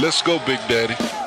Let's go, Big Daddy.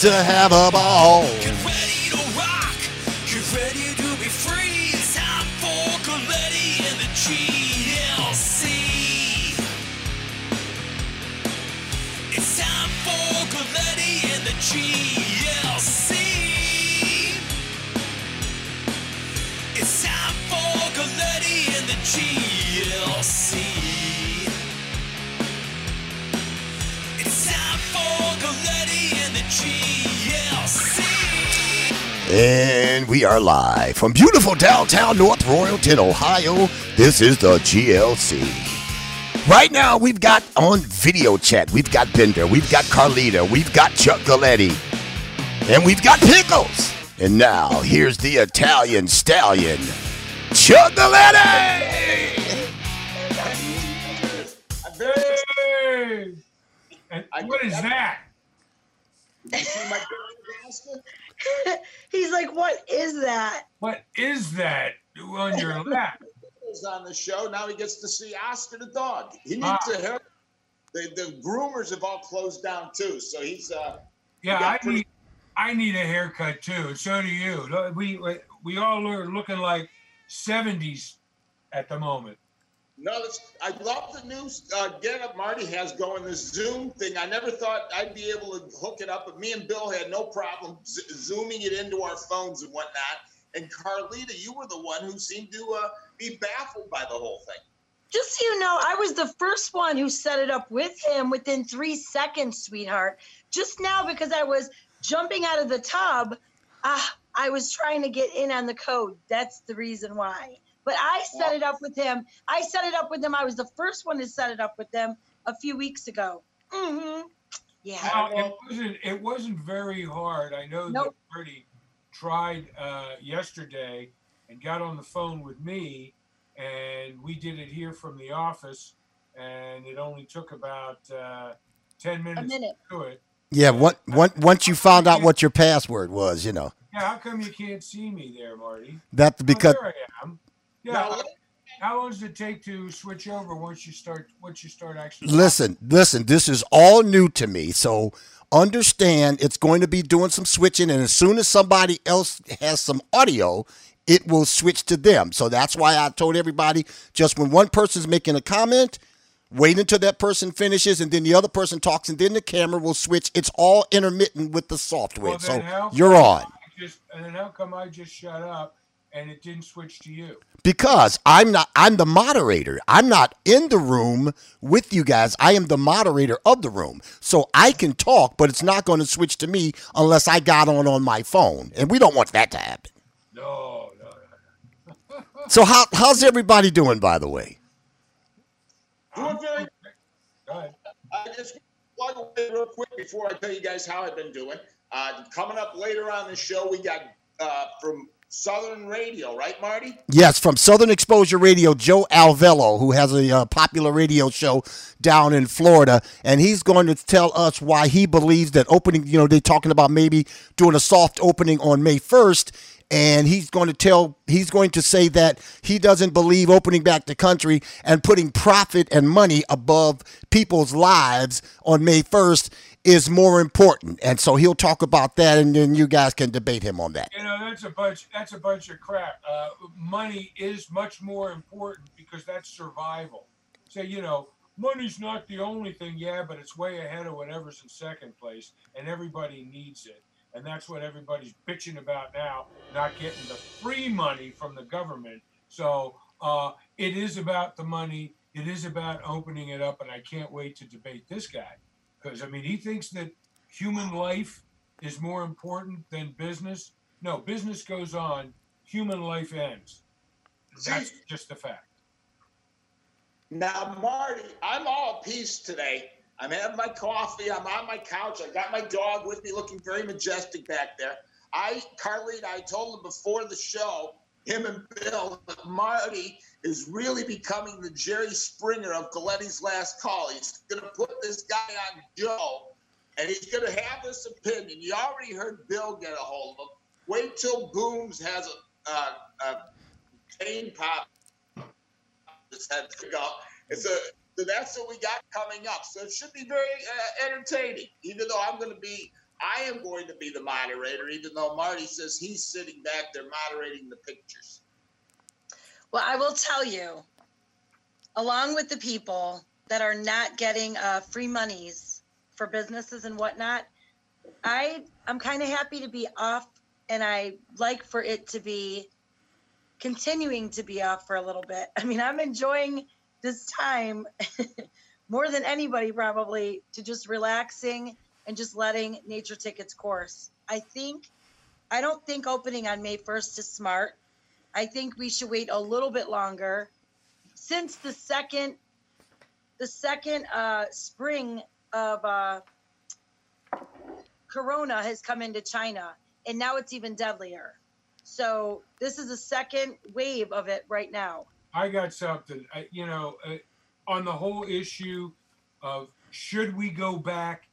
To have a ball. From beautiful downtown North Royalton, Ohio. This is the GLC. Right now, we've got on video chat, we've got Bender, we've got Carlita, we've got Chuck Galletti, and we've got Pickles. And now, here's the Italian stallion, Chuck Galletti! Hey! What is that? He's like, what is that? What is that on your lap? Is on the show. Now he gets to see Oscar the dog. He needs Ah. a hair. The, the groomers have all closed down too, so he's uh. Yeah, got I pretty- need I need a haircut too. So do you. We we- all are looking like seventies at the moment. No, I love the new uh, get up Marty has going. This Zoom thing. I never thought I'd be able to hook it up, but me and Bill had no problem z- zooming it into our phones and whatnot. And Carlita, you were the one who seemed to uh, be baffled by the whole thing. Just so you know, I was the first one who set it up with him within three seconds, sweetheart. Just now, because I was jumping out of the tub, ah, I was trying to get in on the code. That's the reason why. But I set it up with him. I set it up with him. I was the first one to set it up with them a few weeks ago. Mm-hmm. Yeah. Well, it wasn't it wasn't very hard. I know that Nope. Marty tried uh, yesterday and got on the phone with me, and we did it here from the office, and it only took about uh, ten minutes minute. to do it. Yeah, what, one, once you found out what your password was, you know, Yeah, how come you can't see me there, Marty? that's Oh, because there I am. Yeah. How long does it take to switch over once you start once you start actually? Listen, listen, this is all new to me. So understand it's going to be doing some switching. And as soon as somebody else has some audio, it will switch to them. So that's why I told everybody just when one person's making a comment, wait until that person finishes and then the other person talks and then the camera will switch. It's all intermittent with the software. Well, so you're on. I Just and then how come I just shut up and it didn't switch to you? Because I'm not I'm the moderator. I'm not in the room with you guys. I am the moderator of the room. So I can talk, but it's not going to switch to me unless I got on on my phone. And we don't want that to happen. No, no, no. So how how's everybody doing by the way? doing very Go. I just plug away real quick before I tell you guys how I've been doing. Uh, coming up later on the show, we got uh, from Southern Radio, right, Marty? Yes, from Southern Exposure Radio, Joe Alvello, who has a uh, popular radio show down in Florida, and he's going to tell us why he believes that opening, you know, they're talking about maybe doing a soft opening on May 1st, and he's going to tell, he's going to say that he doesn't believe opening back the country and putting profit and money above people's lives on May 1st is more important. And so he'll talk about that, and then you guys can debate him on that. You know that's a bunch. That's a bunch of crap. Uh, money is much more important because that's survival. So you know money's not the only thing. Yeah, but it's way ahead of whatever's in second place, and everybody needs it. And that's what everybody's bitching about now, not getting the free money from the government. So uh, it is about the money. It is about opening it up, and I can't wait to debate this guy because I mean he thinks that human life is more important than business. No, business goes on, human life ends. That's just a fact. Now, Marty, I'm all peace today. I'm having my coffee. I'm on my couch. I got my dog with me, looking very majestic back there. I, Carlene, I told him before the show, him and Bill, that Marty is really becoming the Jerry Springer of Galletti's last call. He's going to put this guy on Joe, and he's going to have this opinion. You already heard Bill get a hold of him. Wait till Booms has a, a, a pop his head to go. It's a so that's what we got coming up. So it should be very uh, entertaining. Even though I'm going to be, I am going to be the moderator. Even though Marty says he's sitting back there moderating the pictures. Well, I will tell you, along with the people that are not getting uh, free monies for businesses and whatnot, I I'm kind of happy to be off, and I like for it to be continuing to be off for a little bit. I mean, I'm enjoying this time more than anybody probably to just relaxing and just letting nature take its course. I think I don't think opening on May 1st is smart. I think we should wait a little bit longer since the second the second uh, spring of uh, corona has come into China and now it's even deadlier. So this is the second wave of it right now. I got something. I, you know, uh, on the whole issue of should we go back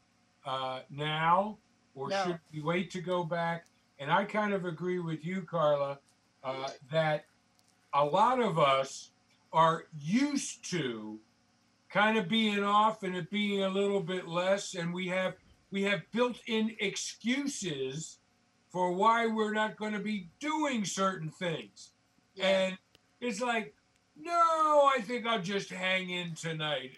uh, now or No. should we wait to go back? And I kind of agree with you, Carla, uh, that a lot of us are used to kind of being off and it being a little bit less, and we have we have built-in excuses for why we're not going to be doing certain things. And it's like, no, I think I'll just hang in tonight.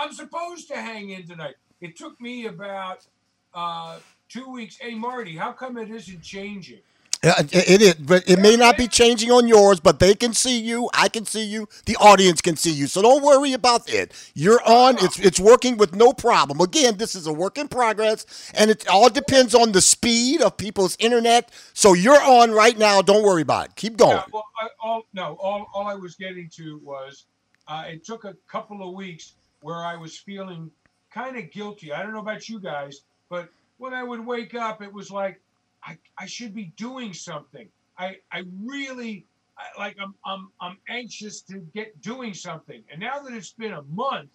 I'm supposed to hang in tonight. It took me about uh, two weeks. Hey, Marty, how come it isn't changing? Uh, It it is, but it may not be changing on yours, but they can see you. I can see you. The audience can see you. So don't worry about it. You're on. It's it's working with no problem. Again, this is a work in progress, and it all depends on the speed of people's internet. So you're on right now. Don't worry about it. Keep going. Yeah, well, I, all no, all, all I was getting to was uh, it took a couple of weeks where I was feeling kind of guilty. I don't know about you guys, but when I would wake up, it was like I, I should be doing something. I I really I, like I'm I'm I'm anxious to get doing something. And now that it's been a month,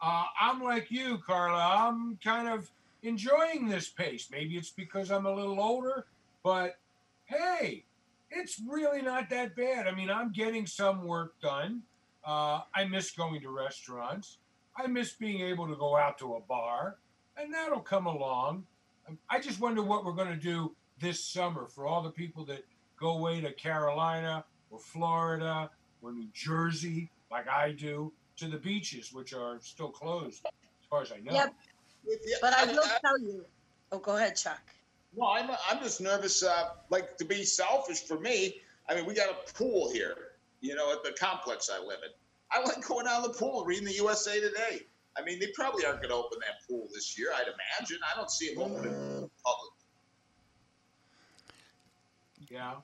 uh, I'm like you, Carla. I'm kind of enjoying this pace. Maybe it's because I'm a little older, but hey, it's really not that bad. I mean, I'm getting some work done. Uh, I miss going to restaurants. I miss being able to go out to a bar, and that'll come along. Um, I just wonder what we're going to do this summer for all the people that go away to Carolina or Florida or New Jersey, like I do, to the beaches, which are still closed, as far as I know. Yep. But I will tell you. Oh, go ahead, Chuck. No, I'm, I'm just nervous, uh, like to be selfish for me. I mean, we got a pool here, you know, at the complex I live in. I like going down in the pool, reading the USA Today. I mean, they probably aren't going to open that pool this year, I'd imagine. I don't see them opening it to the public. Yeah.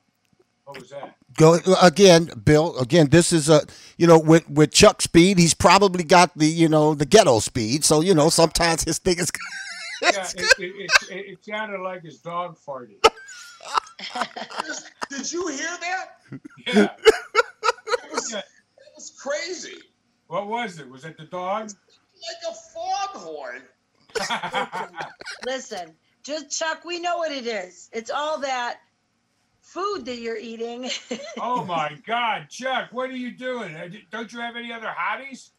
What was that? Go again, Bill. Again, this is a you know with with Chuck Speed, he's probably got the you know the ghetto speed. So you know sometimes his thing is. Yeah, it, it, it, it, it sounded like his dog farted. Did you hear that? Yeah. Yeah. It was crazy. What was it? Was it the dog? Like a foghorn. Listen, just Chuck, we know what it is. It's all that food that you're eating. oh my God, Chuck, what are you doing? Uh, Don't you have any other hobbies?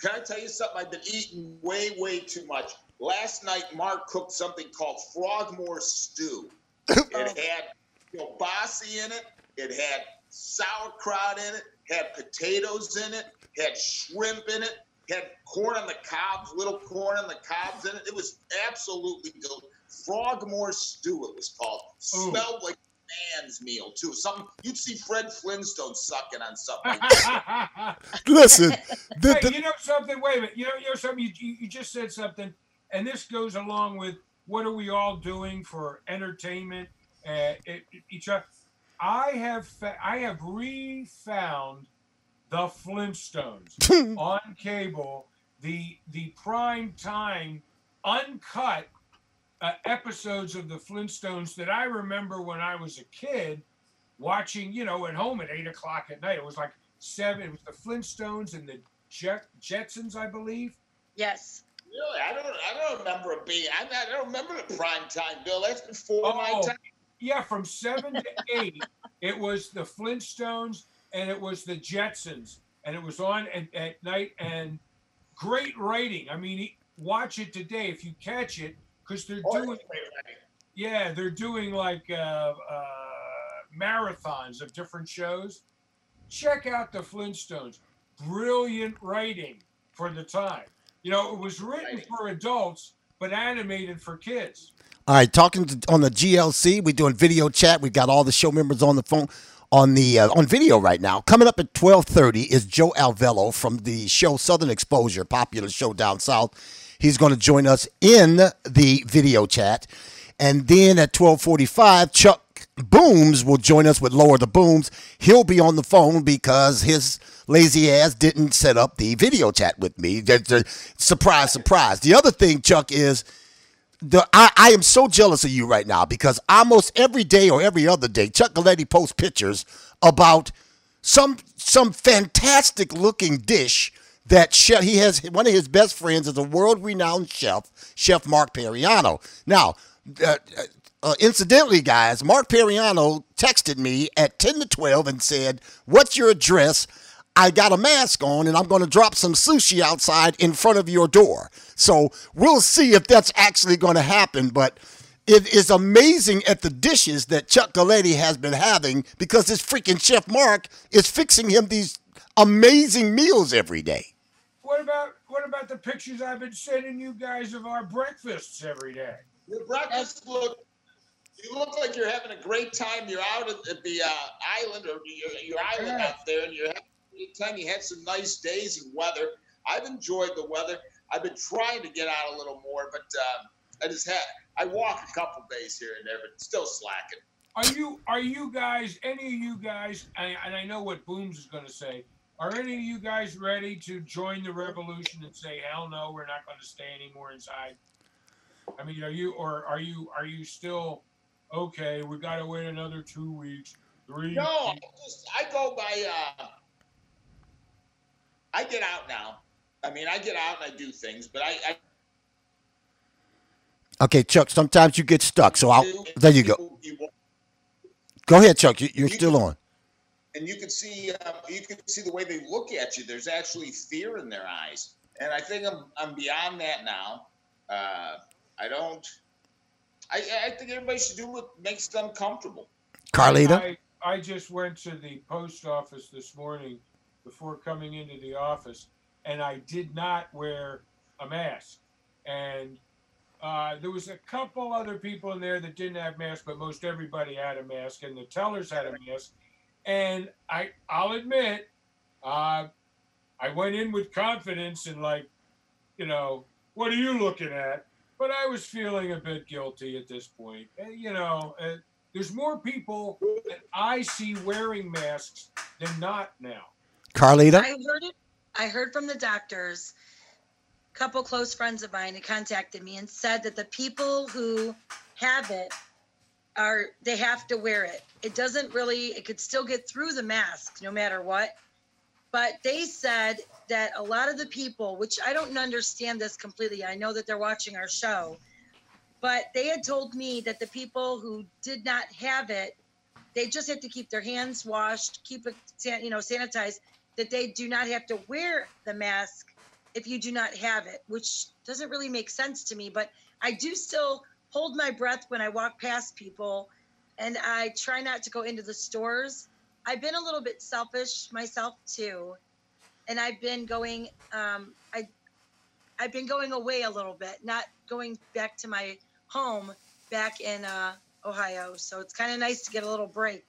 Can I tell you something? I've been eating way, way too much. Last night, Mark cooked something called Frogmore stew. It had kielbasa in it. It had sauerkraut in it. Had potatoes in it. Had shrimp in it. had corn on the cobs, little corn on the cobs in it. It was absolutely delicious. Frogmore stew, it was called. Ooh. Smelled like man's meal too. Something you'd see Fred Flintstone sucking on something. Like that. Listen, the, hey, you know something? Wait a minute. You know, you know something. You, you, you just said something, and this goes along with what are we all doing for entertainment? Uh, it, each other. I have fa- I have refound the Flintstones on cable. The the prime time uncut uh, episodes of the Flintstones that I remember when I was a kid watching. You know, at home at eight o'clock at night. It was like seven. It was the Flintstones and the Jet, Jetsons, I believe. Yes. really, I don't, I don't remember it being. I, I don't remember the prime time, Bill. That's before my Oh. time. Yeah, from seven to eight, it was the Flintstones and it was the Jetsons, and it was on at, at night. And great writing. I mean, watch it today if you catch it, because they're Oh, doing. Yeah, they're doing like uh, uh, marathons of different shows. Check out the Flintstones. Brilliant writing for the time. You know, it was written for adults, but animated for kids. All right, talking to, on the GLC, we're doing video chat. We've got all the show members on the phone, on the uh, on video right now. Coming up at twelve thirty is Joe Alvello from the show Southern Exposure, popular show down south. He's going to join us in the video chat, and then at twelve forty five, Chuck Booms will join us with Lower the Booms. He'll be on the phone because his lazy ass didn't set up the video chat with me. Surprise, surprise. The other thing, Chuck, is the I, I am so jealous of you right now because almost every day or every other day, Chuck Galletti posts pictures about some some fantastic looking dish that chef he has one of his best friends is a world renowned chef, Chef Mark Periano. Now, uh, uh, incidentally, guys, Mark Periano texted me at ten to twelve and said, "What's your address?" I got a mask on and I'm going to drop some sushi outside in front of your door. So we'll see if that's actually going to happen. But it is amazing at the dishes that Chuck Galletti has been having because this freaking Chef Mark is fixing him these amazing meals every day. What about what about the pictures I've been sending you guys of our breakfasts every day? Your breakfast look. You look like you're having a great time. You're out at, at the uh, island or your, your island Yeah. out there, and you're having a great time. You had some nice days and weather. I've enjoyed the weather. I've been trying to get out a little more, but um, I just had. I walk a couple days here and there, but still slacking. Are you are you guys any of you guys and, and I know what Booms is going to say. Are any of you guys ready to join the revolution and say hell no, we're not going to stay anymore inside? I mean, are you or are you are you still okay? We got to wait another two weeks, three. No, I just I go by. Uh, I get out now. I mean, I get out and I do things, but I, I Okay, Chuck, sometimes you get stuck. So I'll, there you go. Go ahead, Chuck. You, you're still on. and you can see um, you can see the way they look at you. There's actually fear in their eyes, and I think I'm I'm beyond that now. Uh, I don't. I I think everybody should do what makes them comfortable. Carlita? I, I just went to the post office this morning before coming into the office, and I did not wear a mask. And uh, there was a couple other people in there that didn't have masks, but most everybody had a mask, and the tellers had a mask. And I, I'll admit, uh, I went in with confidence and like, you know, what are you looking at? But I was feeling a bit guilty at this point. You know, uh, there's more people that I see wearing masks than not now. Carlita? I heard it. I heard from the doctors. A couple close friends of mine contacted me and said that the people who have it are they have to wear it. It doesn't really. It could still get through the mask no matter what. But they said that a lot of the people, which I don't understand this completely. I know that they're watching our show, but they had told me that the people who did not have it, they just have to keep their hands washed, keep it, you know, sanitized. That they do not have to wear the mask if you do not have it, which doesn't really make sense to me. But I do still hold my breath when I walk past people, and I try not to go into the stores. I've been a little bit selfish myself too, and I've been going. Um, I I've been going away a little bit, not going back to my home back in uh, Ohio. So it's kind of nice to get a little break.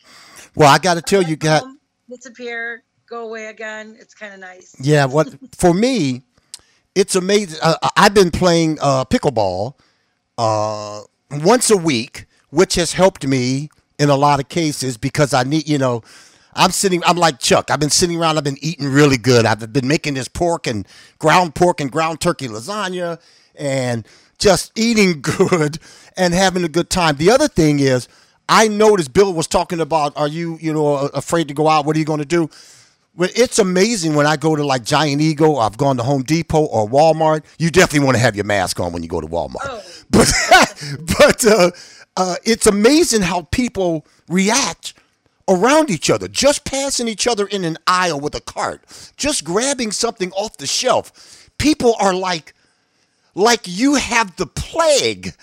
Well, I got to tell you, got disappear, go away again. It's kind of nice. yeah. What for me, it's amazing. Uh, I've been playing uh, pickleball uh, once a week, which has helped me in a lot of cases because I need, you know, I'm sitting, I'm like Chuck. I've been sitting around, I've been eating really good. I've been making this pork and ground pork and ground turkey lasagna and just eating good and having a good time. The other thing is, I noticed Bill was talking about, are you, you know, afraid to go out? What are you going to do? It's amazing when I go to like Giant Eagle, I've gone to Home Depot or Walmart. You definitely want to have your mask on when you go to Walmart. Oh. But but uh, uh, it's amazing how people react around each other, just passing each other in an aisle with a cart, just grabbing something off the shelf. People are like like you have the plague.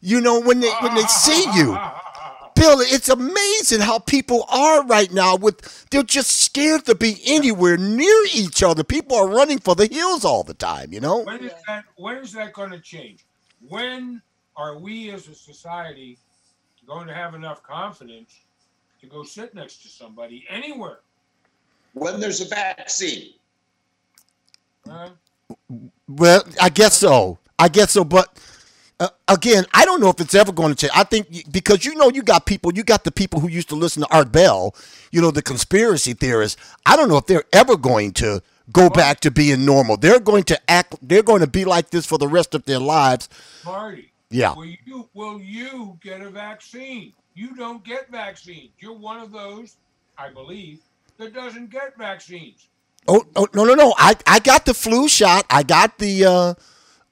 You know when they when they see you. Bill, it's amazing how people are right now with they're just scared to be anywhere near each other. People are running for the hills all the time, you know? When is that? When is that going to change? When are we as a society going to have enough confidence to go sit next to somebody anywhere? When there's a vaccine. Huh? Well, I guess so. I guess so, but uh, again, I don't know if it's ever going to change. I think because you know you got people, you got the people who used to listen to Art Bell, you know, the conspiracy theorists. I don't know if they're ever going to go back to being normal. They're going to act. They're going to be like this for the rest of their lives. Marty. Yeah. Will you will you get a vaccine? You don't get vaccines. You're one of those, I believe, that doesn't get vaccines. Oh, oh no, no, no. I I got the flu shot. I got the. uh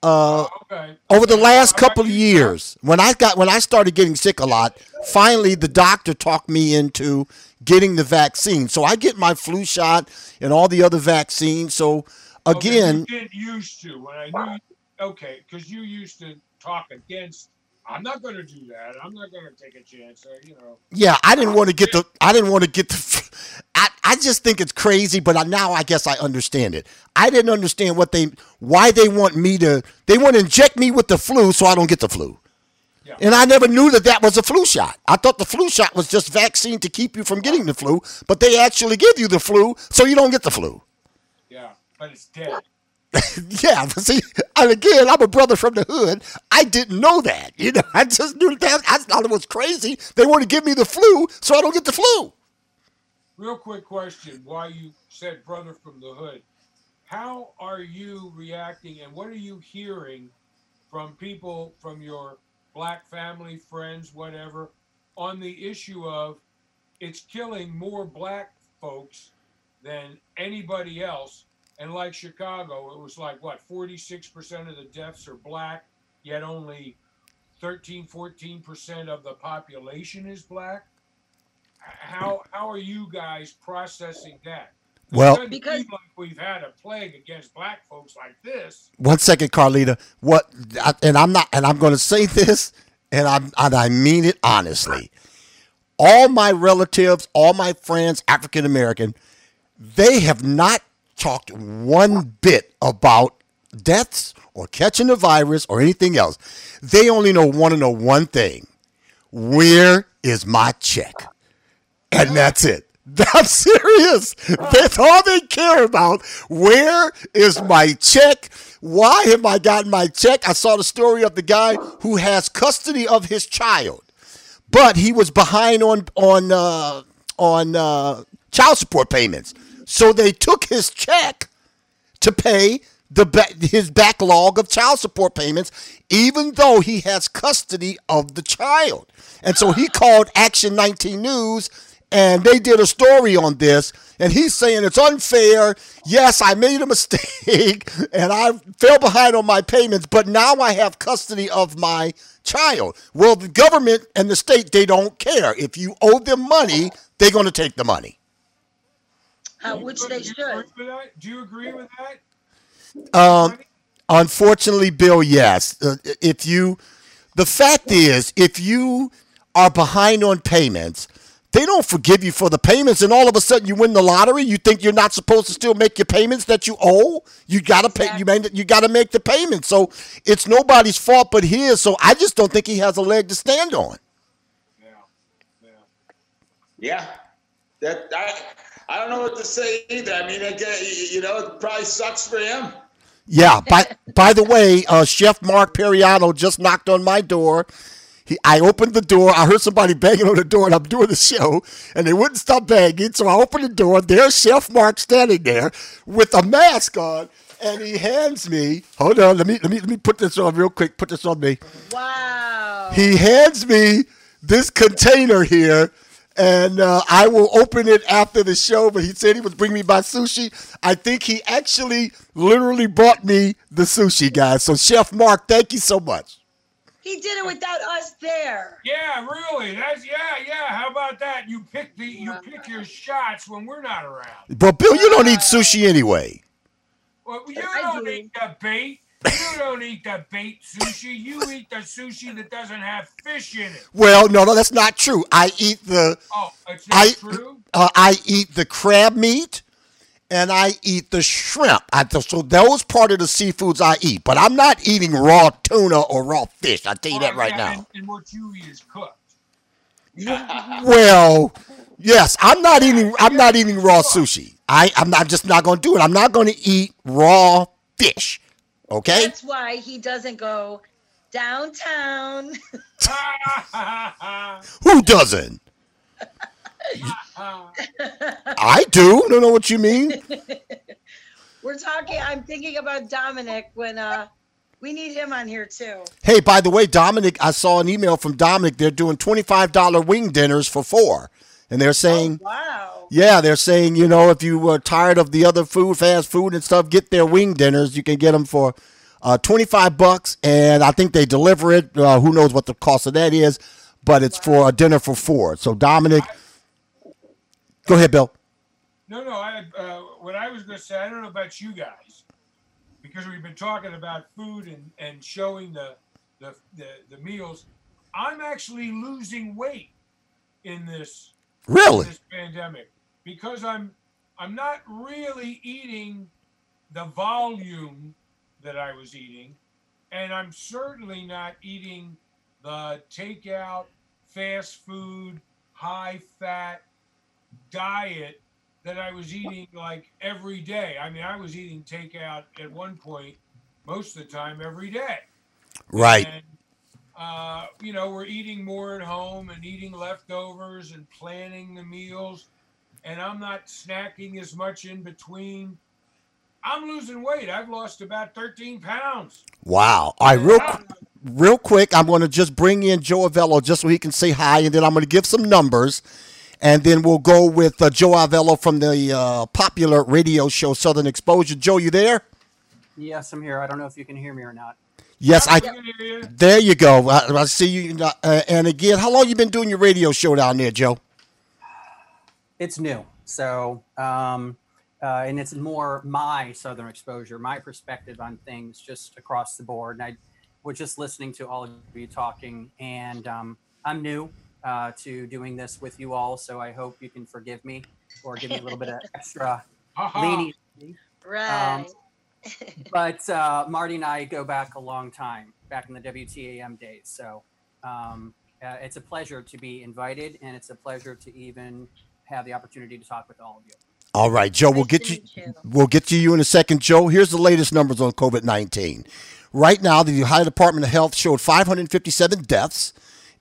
uh, Okay. over the last couple of years when i got when i started getting sick a lot finally the doctor talked me into getting the vaccine so i get my flu shot and all the other vaccines so Okay, again you didn't used to when I knew. Okay, because you used to talk against. I'm not going to do that. I'm not going to take a chance. Uh, you know. yeah i didn't want to get the i didn't want to get the I, I just think it's crazy but I, now i guess i understand it i didn't understand what they why they want me to they want to inject me with the flu so i don't get the flu Yeah. And I never knew that that was a flu shot. I thought the flu shot was just vaccine to keep you from getting the flu, but they actually give you the flu so you don't get the flu. Yeah, but it's dead. yeah, see, and again, I'm a brother from the hood. I didn't know that. You know, I just knew that. I thought it was crazy. They want to give me the flu so I don't get the flu. Real quick question: Why you said brother from the hood? How are you reacting, and what are you hearing from people from your black family, friends, whatever, on the issue of it's killing more black folks than anybody else? And like Chicago, it was like what 46% of the deaths are black, yet only 13, 14% of the population is black. How how are you guys processing that? Well- it doesn't Because- seem like we've had a plague against black folks like this. One second, Carlita. What? I- And I'm not. And I'm going to say this, and I'm and I mean it honestly. All my relatives, all my friends, African American, they have not talked one bit about deaths or catching the virus or anything else. They only know want to know one thing: where is my check? And that's it. I'm serious. That's all they care about. Where is my check? Why have I gotten my check? I saw the story of the guy who has custody of his child, but he was behind on on uh, on uh, child support payments. So they took his check to pay the ba- his backlog of child support payments, even though he has custody of the child. And so he called Action 19 News, and they did a story on this. And he's saying it's unfair. Yes, I made a mistake, and I fell behind on my payments, but now I have custody of my child. Well, the government and the state they don't care. If you owe them money, they're going to take the money. Uh, which they should. agree with that? Do you agree with that? Um, unfortunately, Bill, yes. Uh, if you, the fact is, if you are behind on payments, they they don't forgive you for the payments, and all of a sudden you win the lottery. You think you're not supposed to still make your payments that you owe. You gotta pay. You made, you gotta make the payment. So it's nobody's fault but his. So I just don't think he has a leg to stand on. Yeah. Yeah. Yeah, that I, I don't know what to say either. I mean, it, get- you know, it probably sucks for him. Yeah. By by the way, uh, Chef Mark Periano just knocked on my door. He, I opened the door. I heard somebody banging on the door, and I'm doing the show, and they wouldn't stop banging. So I opened the door. There's Chef Mark standing there with a mask on, and he hands me. Hold on, let me let me let me put this on real quick. Put this on me. Wow. He hands me this container here, and uh, I will open it after the show. But he said he was bringing me my sushi. I think he actually literally brought me the sushi, guys. So, Chef Mark, thank you so much. He did it without us there. Yeah, really. That's yeah, yeah. How about that? You pick the you pick your shots when we're not around. But, Bill, you don't eat sushi anyway. Well, you I don't do. eat the bait. You don't eat the bait sushi. You eat the sushi that doesn't have fish in it. Well, no, no, that's not true. I eat the Oh, it's not I true. uh, I eat the crab meat and I eat the shrimp. I, so those part of the seafoods I eat. But I'm not eating raw tuna or raw fish. I tell you that right yeah, now. And, and what you eat is cooked. Well, yes, I'm not eating. I'm not eating raw sushi. I, I'm not just not going to do it. I'm not going to eat raw fish. Okay. That's why he doesn't go downtown. Who doesn't? I do. Don't know what you mean. We're talking. I'm thinking about Dominic when uh, we need him on here too. Hey, by the way, Dominic, I saw an email from Dominic. They're doing twenty-five dollar wing dinners for four, and they're saying. Wow. Yeah, they're saying, you know, if you are tired of the other food, fast food and stuff, get their wing dinners. You can get them for uh, 25 bucks, and I think they deliver it. Uh, who knows what the cost of that is, but it's for a dinner for four. So, Dominic, go ahead, Bill. No, no. I uh, what I was going to say. I don't know about you guys, because we've been talking about food and, and showing the, the the the meals. I'm actually losing weight in this Really? this pandemic because I'm I'm not really eating the volume that I was eating, and I'm certainly not eating the takeout, fast food, high fat diet that I was eating like every day. I mean, I was eating takeout at one point most of the time every day. Right. And, uh, you know, we're eating more at home and eating leftovers and planning the meals. And I'm not snacking as much in between. I'm losing weight. I've lost about 13 pounds. Wow. All right, real, real quick, I'm going to just bring in Joe Avello just so he can say hi, and then I'm going to give some numbers, and then we'll go with uh, Joe Avello from the uh, popular radio show Southern Exposure. Joe, you there? Yes, I'm here. I don't know if you can hear me or not. Yes, I. I can hear you. There you go. I, I see you. Uh, and again, how long you been doing your radio show down there, Joe? It's new, so um, uh, and it's more my southern exposure, my perspective on things, just across the board. And I was just listening to all of you talking, and um, I'm new uh, to doing this with you all, so I hope you can forgive me or give me a little bit of extra Ha-ha. leniency. Right. but uh, Marty and I go back a long time, back in the WTAM days. So um, uh, it's a pleasure to be invited, and it's a pleasure to even have the opportunity to talk with all of you. All right, Joe. We'll get you. you. We'll get to you in a second, Joe. Here's the latest numbers on COVID 19. Right now, the Ohio Department of Health showed 557 deaths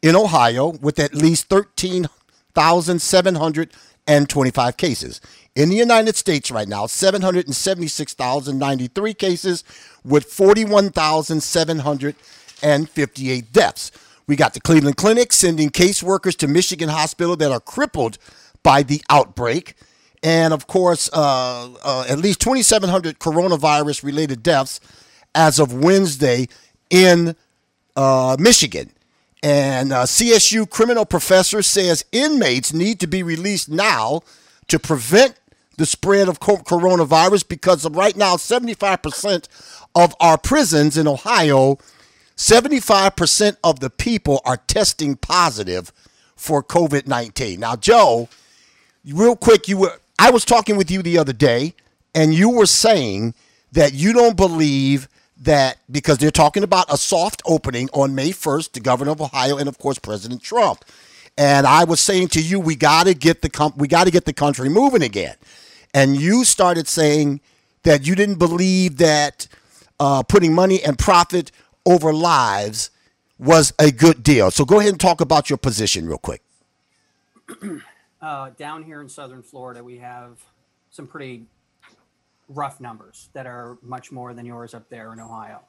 in Ohio with at least 13,725 cases. In the United States right now, 776,093 cases with 41,758 deaths. We got the Cleveland Clinic sending caseworkers to Michigan Hospital that are crippled by the outbreak. And of course, uh, uh, at least 2,700 coronavirus related deaths as of Wednesday in uh, Michigan. And uh, CSU criminal professor says inmates need to be released now to prevent the spread of coronavirus because of right now 75% of our prisons in Ohio, 75% of the people are testing positive for COVID 19. Now, Joe, real quick, you were I was talking with you the other day, and you were saying that you don't believe that because they're talking about a soft opening on May 1st, the governor of Ohio, and of course President Trump. And I was saying to you, we got to get the com- we got to get the country moving again. And you started saying that you didn't believe that uh, putting money and profit over lives was a good deal. So go ahead and talk about your position real quick. uh, down here in southern Florida, we have some pretty rough numbers that are much more than yours up there in Ohio.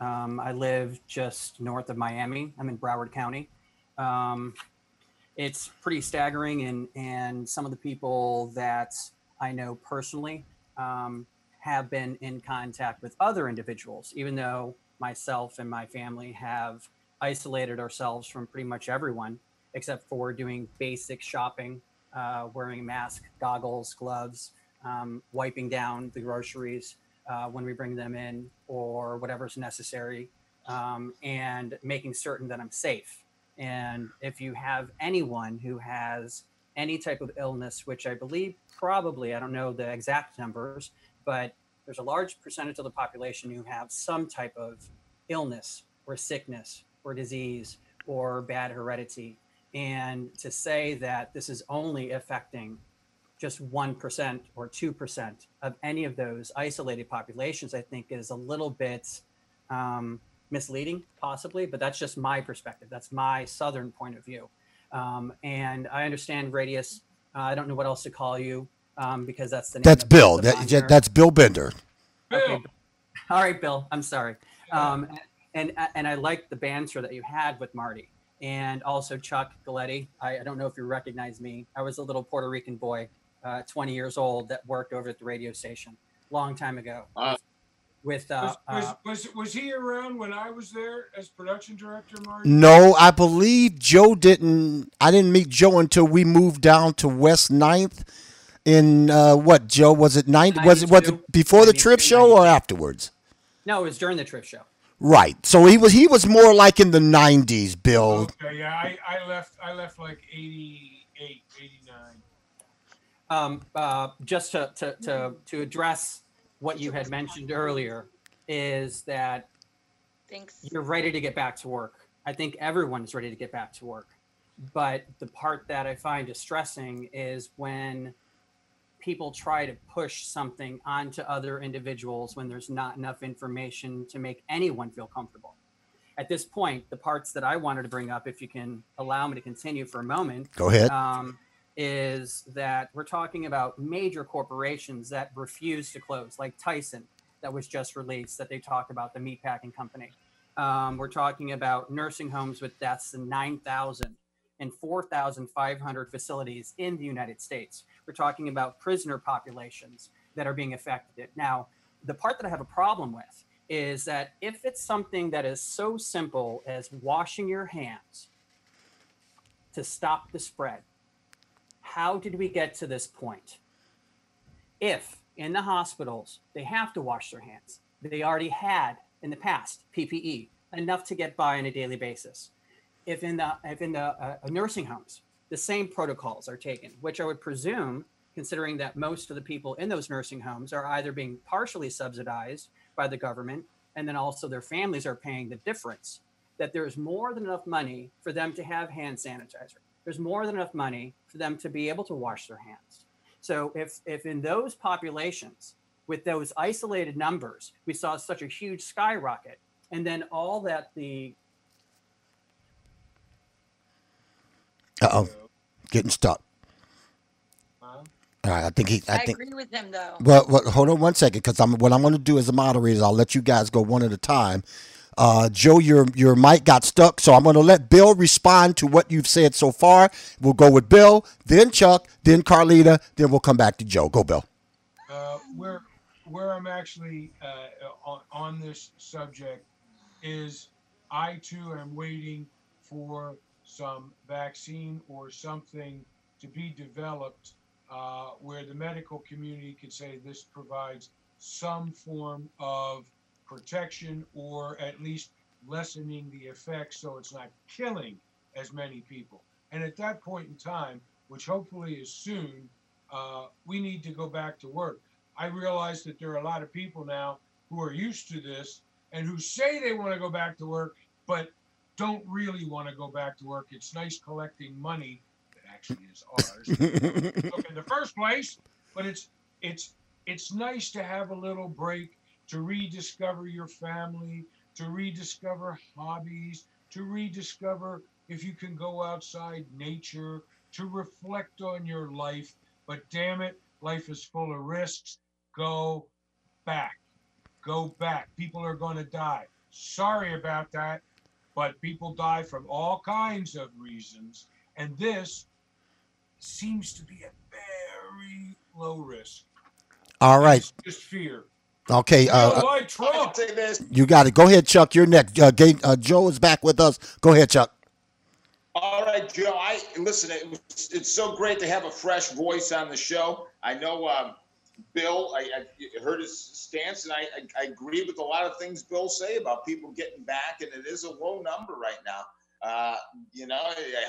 Um, I live just north of Miami. I'm in Broward County. Um, it's pretty staggering, and and some of the people that I know personally um, have been in contact with other individuals, even though myself and my family have isolated ourselves from pretty much everyone except for doing basic shopping, uh, wearing mask, goggles, gloves, um, wiping down the groceries uh, when we bring them in or whatever's necessary, um, and making certain that I'm safe. And if you have anyone who has any type of illness, which I believe probably, I don't know the exact numbers, but there's a large percentage of the population who have some type of illness or sickness or disease or bad heredity. And to say that this is only affecting just 1% or 2% of any of those isolated populations, I think is a little bit um, misleading, possibly, but that's just my perspective. That's my Southern point of view. Um, and I understand Radius. Uh, I don't know what else to call you um, because that's the name. That's of Bill. the That, sponsor. that's Bill Bender. Okay. All right, Bill. I'm sorry. Um, and and I like the banter that you had with Marty and also Chuck Galletti. I, I don't know if you recognize me. I was a little Puerto Rican boy, uh, 20 years old, that worked over at the radio station long time ago. Wow. With uh, was, was, uh, was was he around when I was there as production director, Marty? No, I believe Joe didn't. I didn't meet Joe until we moved down to West 9th in uh, what? Joe was it 9th? Was it was it before the trip 92, show or afterwards? no, it was during the trip show. Right. So he was he was more like in the 90s, Bill. Okay, yeah, I, I left I left like 88, 89. um, uh, just to, to, to, to address what you had mentioned earlier is that Thanks. you're ready to get back to work. I think everyone is ready to get back to work. But the part that I find distressing is when people try to push something onto other individuals when there's not enough information to make anyone feel comfortable. At this point, the parts that I wanted to bring up, if you can allow me to continue for a moment, Go ahead. um, is that we're talking about major corporations that refuse to close, like Tyson, that was just released, that they talk about the meatpacking company. Um, we're talking about nursing homes with deaths in 9,000 and 4,500 facilities in the United States. We're talking about prisoner populations that are being affected. Now, the part that I have a problem with is that if it's something that is so simple as washing your hands to stop the spread, how did we get to this point? If in the hospitals they have to wash their hands, they already had in the past PPE enough to get by on a daily basis. If in the if in the uh, nursing homes the same protocols are taken, which I would presume, considering that most of the people in those nursing homes are either being partially subsidized by the government and then also their families are paying the difference, that there's more than enough money for them to have hand sanitizer. There's more than enough money for them to be able to wash their hands. So if if in those populations with those isolated numbers, we saw such a huge skyrocket, and then all that the Uh oh, getting stuck. All right, I think he. I I, think. agree with him though. Well, well, hold on one second, because I'm what I'm going to do as a moderator is I'll let you guys go one at a time. Uh, Joe, your your mic got stuck, so I'm going to let Bill respond to what you've said so far. We'll go with Bill, then Chuck, then Carlita, then we'll come back to Joe. Go, Bill. Uh, where where I'm actually uh, on, on this subject is I too am waiting for some vaccine or something to be developed uh, where the medical community could say this provides some form of protection or at least lessening the effects so it's not killing as many people. And at that point in time, which hopefully is soon, uh, we need to go back to work. I realize that there are a lot of people now who are used to this and who say they want to go back to work, but don't really want to go back to work. It's nice collecting money that actually is ours in the first place, but it's it's it's nice to have a little break to rediscover your family, to rediscover hobbies, to rediscover if you can go outside nature, to reflect on your life. But damn it, life is full of risks. Go back. Go back. People are going to die. Sorry about that, but people die from all kinds of reasons. And this seems to be a very low risk. All right. It's just fear. Okay. Uh, like Trump. can say this. you got it. Go ahead, Chuck. You're next. Uh, Ga- uh, Joe is back with us. Go ahead, Chuck. All right, Joe. I listen. It was, it's so great to have a fresh voice on the show. I know um, Bill. I, I heard his stance, and I, I, I agree with a lot of things Bill say about people getting back, and it is a low number right now. Uh, you know,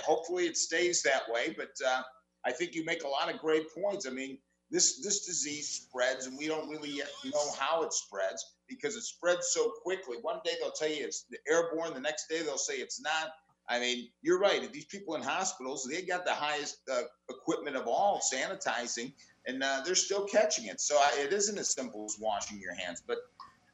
hopefully it stays that way. But uh, I think you make a lot of great points. I mean, this this disease spreads, and we don't really yet know how it spreads because it spreads so quickly. One day they'll tell you it's airborne, the next day they'll say it's not. I mean, you're right. These people in hospitals, they got the highest uh, equipment of all, sanitizing, and uh, they're still catching it. So I, it isn't as simple as washing your hands. But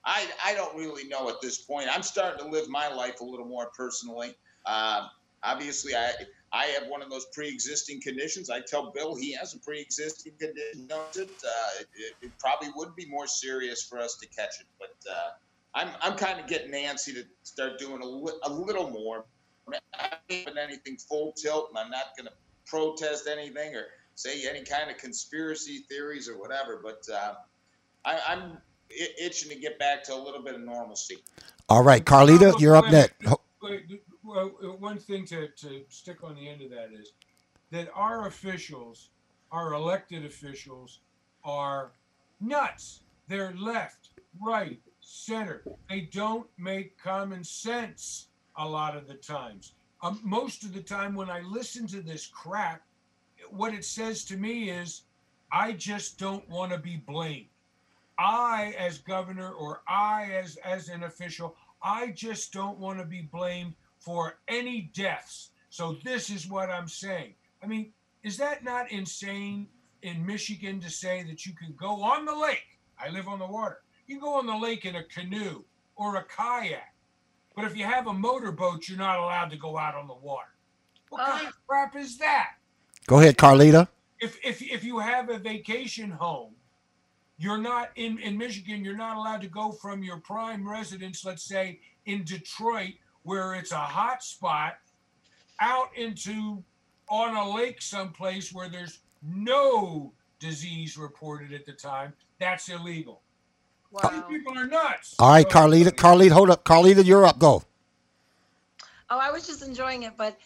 I, I don't really know at this point. I'm starting to live my life a little more personally. Uh, obviously, I I have one of those pre-existing conditions. I tell Bill he has a pre-existing condition. knows it. Uh, it, it probably would be more serious for us to catch it, but uh, I'm I'm kind of getting Nancy to start doing a, li- a little more. I'm not doing anything full tilt, and I'm not going to protest anything or say any kind of conspiracy theories or whatever. But uh, I, I'm itching to get back to a little bit of normalcy. All right, Carlita, you're up next. Well, uh, one thing to, to stick on the end of that is that our officials, our elected officials, are nuts. They're left, right, center. They don't make common sense a lot of the times. Um, most of the time, when I listen to this crap, what it says to me is, I just don't want to be blamed. I, as governor, or I, as as an official, I just don't want to be blamed for any deaths. So this is what I'm saying. I mean, is that not insane in Michigan to say that you can go on the lake? I live on the water. You can go on the lake in a canoe or a kayak. But if you have a motorboat, you're not allowed to go out on the water. What kind of crap is that? Go ahead, Carlita. if if if you have a vacation home, you're not in in Michigan. You're not allowed to go from your prime residence, let's say in Detroit, where it's a hot spot, out into on a lake someplace where there's no disease reported at the time. That's illegal. These Wow. people are nuts. All right, Carlita. Carlita, hold up. Carlita, you're up. Go. Oh, I was just enjoying it, but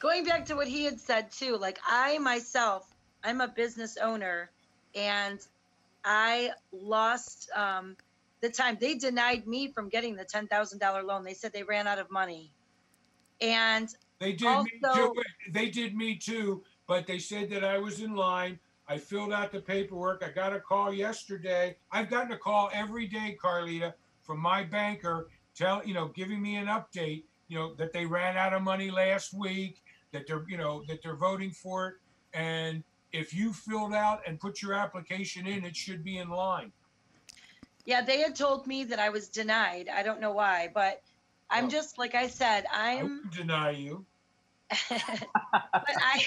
going back to what he had said too, like I myself, I'm a business owner, and I lost um, the time. They denied me from getting the ten thousand dollar loan. They said they ran out of money, and They did me Also- too. They did me too, but they said that I was in line. I filled out the paperwork. I got a call yesterday. I've gotten a call every day, Carlita, from my banker, tell you know, giving me an update. You know that they ran out of money last week. That they're you know that they're voting for it, and if you filled out and put your application in, it should be in line. Yeah, they had told me that I was denied. I don't know why, but I'm Oh. just like I said, I I'm wouldn't deny you. but I,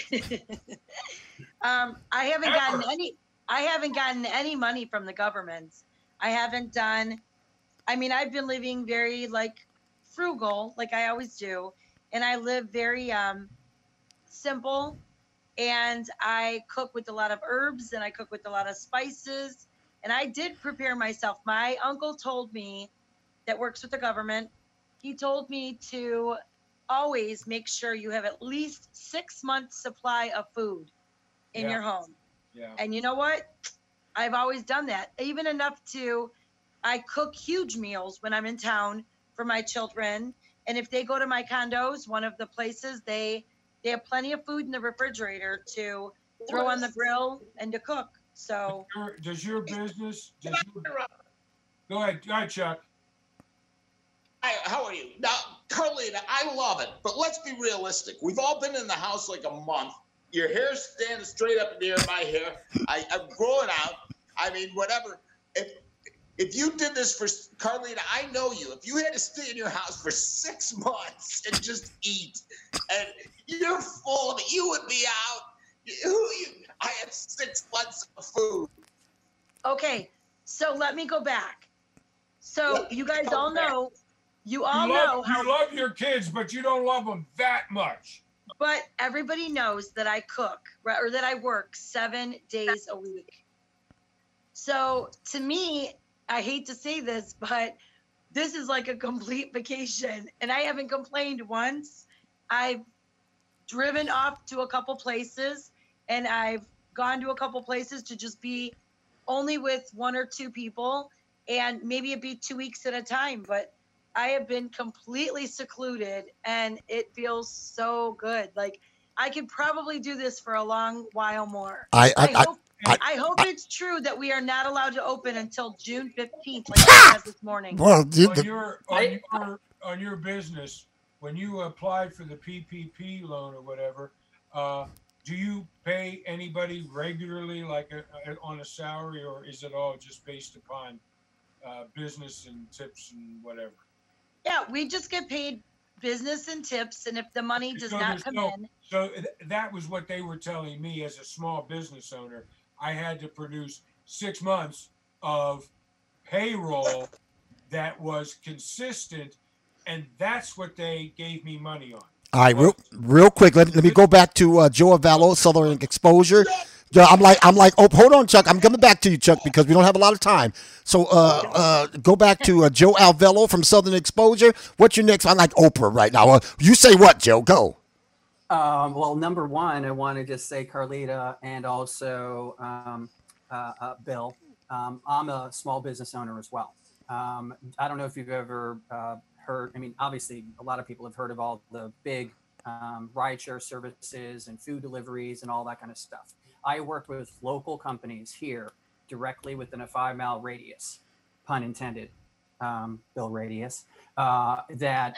um, I haven't gotten any. I haven't gotten any money from the government. I haven't done. I mean, I've been living very like frugal, like I always do, and I live very um, simple. And I cook with a lot of herbs, and I cook with a lot of spices. And I did prepare myself. My uncle told me, that works with the government. He told me to always make sure you have at least six months supply of food in Yeah. your home. Yeah. And you know what? I've always done that, even enough to I cook huge meals when I'm in town for my children. And if they go to my condos, one of the places they they have plenty of food in the refrigerator to throw on the grill and to cook. So Your- Does your business, does I your, interrupt? go ahead, go ahead, Chuck. Hi, how are you? Now, Carlita, I love it, but let's be realistic. We've all been in the house like a month. Your hair's standing straight up in the air, my hair. I, I'm growing out. I mean, whatever. If if you did this for Carlita, I know you. If you had to stay in your house for six months and just eat, and you're full of it, you would be out. You, you, I had six months of food. okay, so let me go back. So Let you guys all back. know, you all You know love, how you love your kids, but you don't love them that much. But everybody knows that I cook or that I work seven days a week. So to me, I hate to say this, but this is like a complete vacation. And I haven't complained once. I've driven off to a couple places and I've gone to a couple places to just be only with one or two people. And maybe it'd be two weeks at a time. But I have been completely secluded and it feels so good. Like I could probably do this for a long while more. I, I, I, I hope I- I, hope it's true that we are not allowed to open until June 15th, like I said this morning. well, you- On the- your, I- on your, on your business, when you applied for the PPP loan or whatever, uh, do you pay anybody regularly, like a, a, on a salary, or is it all just based upon uh, business and tips and whatever? Yeah, we just get paid business and tips, and if the money does So not there's come no- in, So th- that was what they were telling me as a small business owner. I had to produce six months of payroll that was consistent, and that's what they gave me money on. All right, real, real quick. Let, let me go back to uh, Joe Avallo, Southern Exposure. I'm like, I'm like, oh, hold on, Chuck. I'm coming back to you, Chuck, because we don't have a lot of time. So, uh, uh, go back to uh, Joe Alvello from Southern Exposure. What's your next? I'm like Oprah right now. You say what, Joe? Go. Um, well, number one, I want to just say Carlita and also um, uh, uh, Bill. Um, I'm a small business owner as well. Um, I don't know if you've ever heard. I mean, obviously, a lot of people have heard of all the big um, rideshare services and food deliveries and all that kind of stuff. I work with local companies here directly within a five mile radius, pun intended, um, Bill Radius, uh, that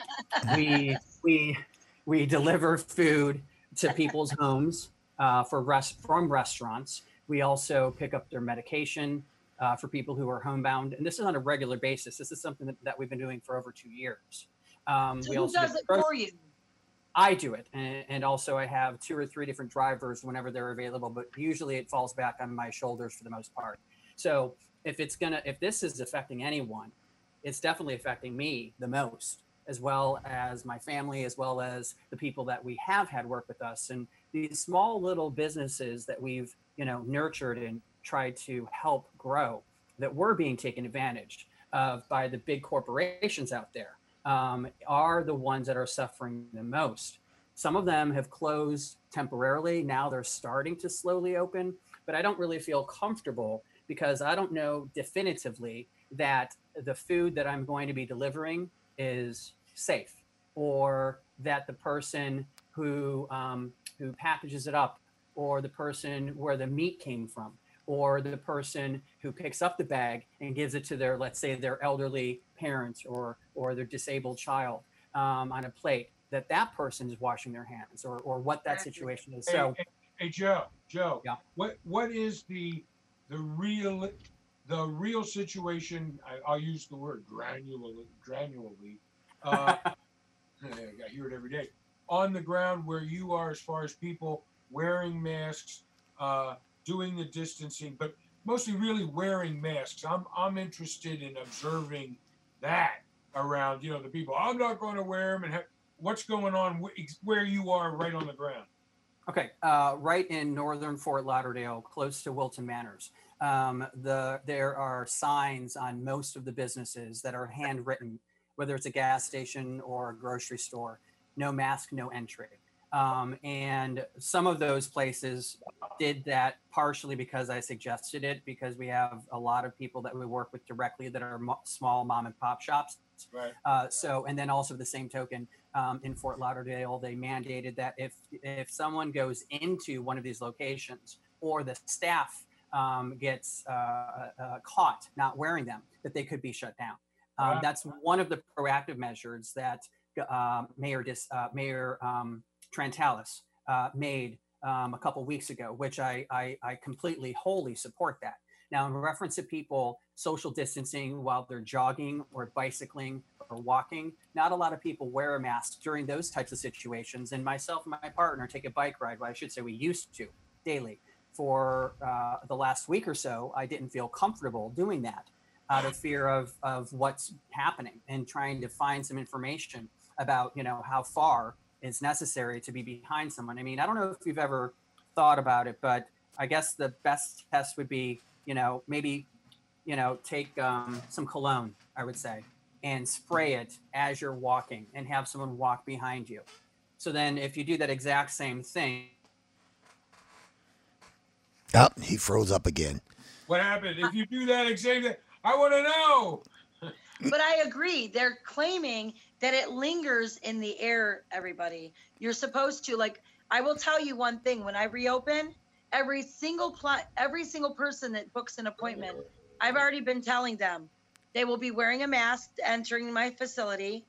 we we we deliver food to people's homes uh, for rest from restaurants. We also pick up their medication uh, for people who are homebound, and this is on a regular basis. This is something that, that we've been doing for over two years. Um, so we who also does it for you? I do it, and, and also I have two or three different drivers whenever they're available. But usually it falls back on my shoulders for the most part. So if it's gonna, if this is affecting anyone, it's definitely affecting me the most, as well as my family, as well as the people that we have had work with us, and these small little businesses that we've you know nurtured and tried to help grow that were being taken advantage of by the big corporations out there um, are the ones that are suffering the most. Some of them have closed temporarily. Now they're starting to slowly open, but I don't really feel comfortable because I don't know definitively that the food that I'm going to be delivering is safe or that the person who um, who packages it up or the person where the meat came from or the person who picks up the bag and gives it to their let's say their elderly parents or or their disabled child um, on a plate that that person is washing their hands or or what that situation is Hey, so hey, hey, Joe, Joe. Yeah. What what is the the real the real situation? I, I'll use the word granularly. Granularly. Uh, I hear it every day. On the ground where you are, as far as people wearing masks, uh, doing the distancing, but mostly really wearing masks. I'm I'm interested in observing that around. You know, the people. I'm not going to wear them, and ha- what's going on wh- where you are, right on the ground. Okay, uh, right in northern Fort Lauderdale, close to Wilton Manors. Um, the there are signs on most of the businesses that are handwritten, whether it's a gas station or a grocery store. No mask, no entry. Um, and some of those places did that partially because I suggested it, because we have a lot of people that we work with directly that are mo- small mom and pop shops. Right. Uh, so, and then also the same token, um, in Fort Lauderdale, they mandated that if if someone goes into one of these locations or the staff um, gets uh, uh, caught not wearing them, that they could be shut down. Um, Wow. That's one of the proactive measures that uh, Mayor Dis, uh, Mayor Trantalis uh, made um, a couple weeks ago, which I, I I completely wholly support that. Now, in reference to people social distancing while they're jogging or bicycling or walking, not a lot of people wear a mask during those types of situations. And myself and my partner take a bike ride. Well, I should say we used to daily. For uh, the last week or so, I didn't feel comfortable doing that out of fear of, of what's happening and trying to find some information about, you know, how far is necessary to be behind someone. I mean, I don't know if you've ever thought about it, but I guess the best test would be, you know, maybe, you know, take um, some cologne, I would say, and spray it as you're walking and have someone walk behind you. So then if you do that exact same thing, Oh, he froze up again. What happened? If you do that exact thing, I want to know. But I agree. They're claiming that it lingers in the air, everybody. You're supposed to like I will tell you one thing when I reopen, every single pl- every single person that books an appointment, I've already been telling them they will be wearing a mask entering my facility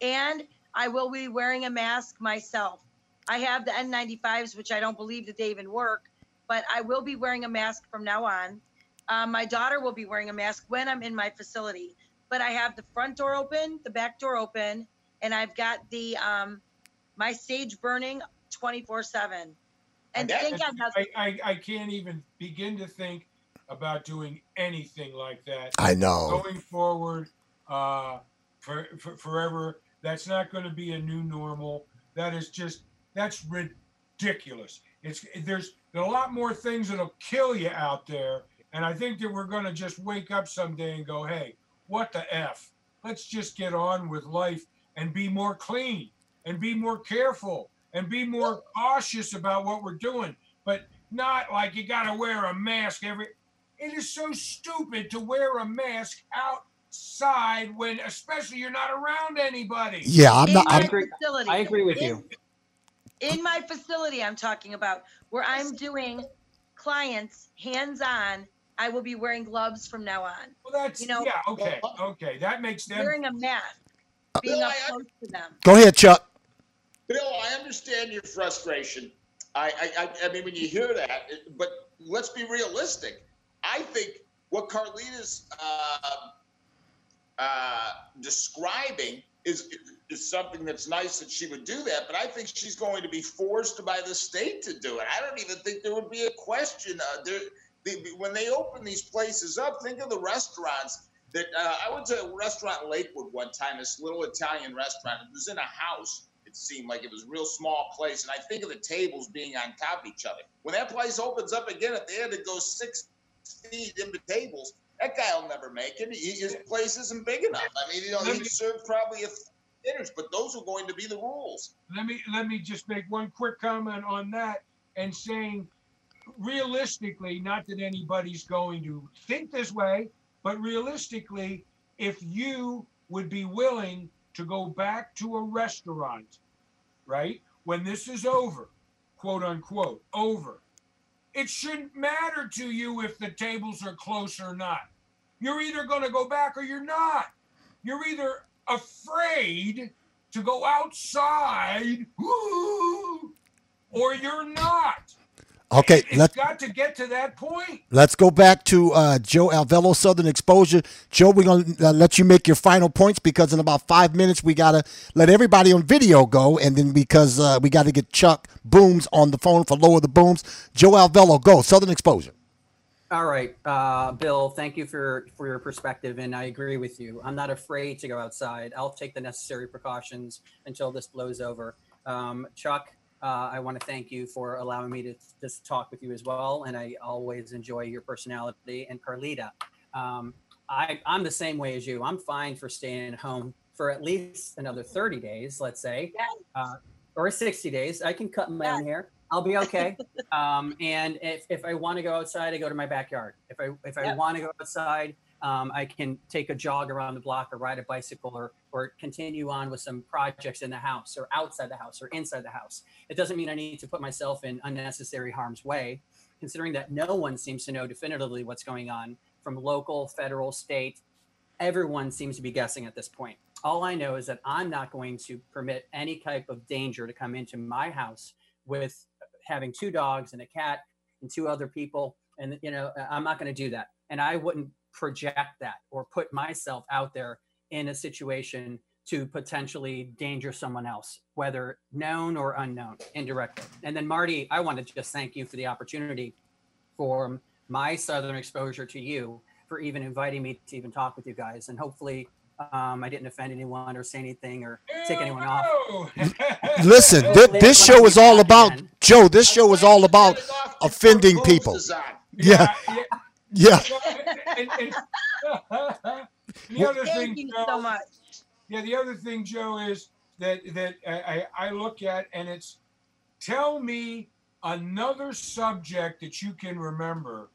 and I will be wearing a mask myself. I have the N95s which I don't believe that they even work, but I will be wearing a mask from now on. Um, my daughter will be wearing a mask when I'm in my facility but I have the front door open, the back door open, and I've got the um my stage burning 24 7. And That thank God that's I, I, I can't even begin to think about doing anything like that I know. going forward uh, for, for forever. That's not going to be a new normal. That is just that's ridiculous. It's there's there are a lot more things that'll kill you out there, and I think that we're going to just wake up someday and go, "Hey, what the f? Let's just get on with life and be more clean and be more careful and be more cautious about what we're doing, but not like you got to wear a mask every." It is so stupid to wear a mask outside when, especially, you're not around anybody. Yeah, I'm in not. I'm, agree- facility. I agree with in, you. In my facility, I'm talking about where I'm doing clients hands on. I will be wearing gloves from now on, Well, that's You know- yeah, okay, okay, that makes them. wearing a mask, being Bill, up I- close to them. go ahead, Chuck. Bill, I understand your frustration. I, I, I, I mean, when you hear that, it- but let's be realistic. I think what Carlita's uh, uh, describing is is something that's nice that she would do that, but I think she's going to be forced by the state to do it. I don't even think there would be a question. Uh, there, the, when they open these places up, think of the restaurants that uh, I went to a restaurant in Lakewood one time, this little Italian restaurant. It was in a house. It seemed like it was a real small place, and I think of the tables being on top of each other. When that place opens up again, if they had to go six feet into tables, that guy will never make it. He, his place isn't big enough. I mean, you know, he'd serve probably a dinners, but those are going to be the rules. let me let me just make one quick comment on that and saying realistically not that anybody's going to think this way but realistically if you would be willing to go back to a restaurant right when this is over quote unquote over it shouldn't matter to you if the tables are close or not you're either going to go back or you're not you're either afraid to go outside or you're not. Okay, It's let's got to get to that point. let's go back to uh, Joe Alvello, Southern Exposure. Joe, we're gonna uh, let you make your final points because in about five minutes we gotta let everybody on video go, and then because uh, we got to get Chuck Booms on the phone for lower the booms. Joe Alvello, go Southern Exposure. All right, uh, Bill. Thank you for for your perspective, and I agree with you. I'm not afraid to go outside. I'll take the necessary precautions until this blows over. Um, Chuck, uh, I want to thank you for allowing me to just talk with you as well, and I always enjoy your personality. And Carlita, um, I, I'm the same way as you. I'm fine for staying at home for at least another 30 days, let's say, Yes. uh, or 60 days. I can cut my own hair. I'll be okay. um, and if, if I want to go outside, I go to my backyard. If I if I Yep. want to go outside, um, I can take a jog around the block or ride a bicycle or or continue on with some projects in the house or outside the house or inside the house. It doesn't mean I need to put myself in unnecessary harm's way, considering that no one seems to know definitively what's going on from local, federal, state. Everyone seems to be guessing at this point. All I know is that I'm not going to permit any type of danger to come into my house with having two dogs and a cat and two other people. And, you know, I'm not going to do that. And I wouldn't project that or put myself out there in a situation to potentially danger someone else, whether known or unknown, indirectly. And then, Marty, I want to just thank you for the opportunity for my Southern exposure to you, for even inviting me to even talk with you guys. And hopefully, um, I didn't offend anyone or say anything or take anyone off. off. Listen, th- this show is all about Joe. This show is all about offending people. Yeah. Yeah. And, and- the other thing, Thank you Joe, so much. Yeah, the other thing, Joe, is that that I, I look at and it's tell me another subject that you can remember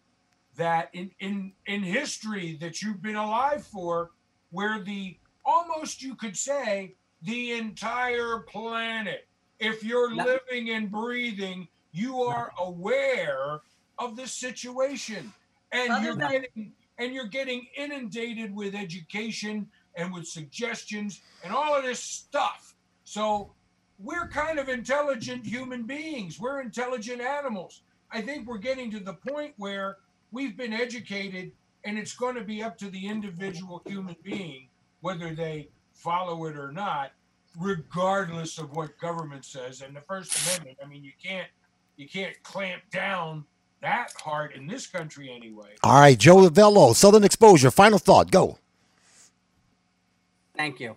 that in in in history that you've been alive for where the almost you could say the entire planet if you're No. living and breathing you are aware of the situation and Other you're than- getting and you're getting inundated with education and with suggestions and all of this stuff. So we're kind of intelligent human beings. We're intelligent animals. I think we're getting to the point where we've been educated and it's going to be up to the individual human being whether they follow it or not regardless of what government says. And the first amendment i mean you can't you can't clamp down that hard in this country anyway All right, Joe Lavello, Southern Exposure. Final thought. Go. Thank you.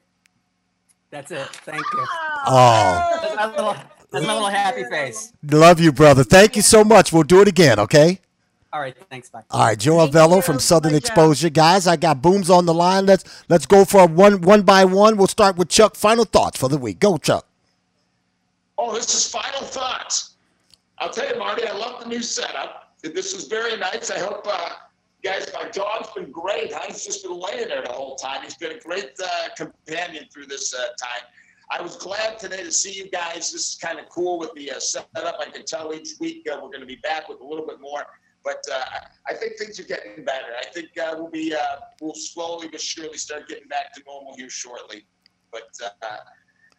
That's it. Thank you. Oh, That's my little, that's my little happy face. love you, brother. Thank you so much. We'll do it again, okay? All right. Thanks. Bye. All right, Joe Thank Avello you. from Southern Good job. Exposure, guys. I got booms on the line. Let's let's go for a one one by one. We'll start with Chuck. Final thoughts for the week. Go, Chuck. Oh, this is final thoughts. I'll tell you, Marty, I love the new setup. This is very nice. I hope, uh, guys, my dog's been great. He's just been laying there the whole time. He's been a great uh, companion through this uh, time. I was glad today to see you guys. This is kind of cool with the uh, setup. I can tell each week uh, we're going to be back with a little bit more. But uh, I think things are getting better. I think we'll be we'll slowly but surely start getting back to normal here shortly. But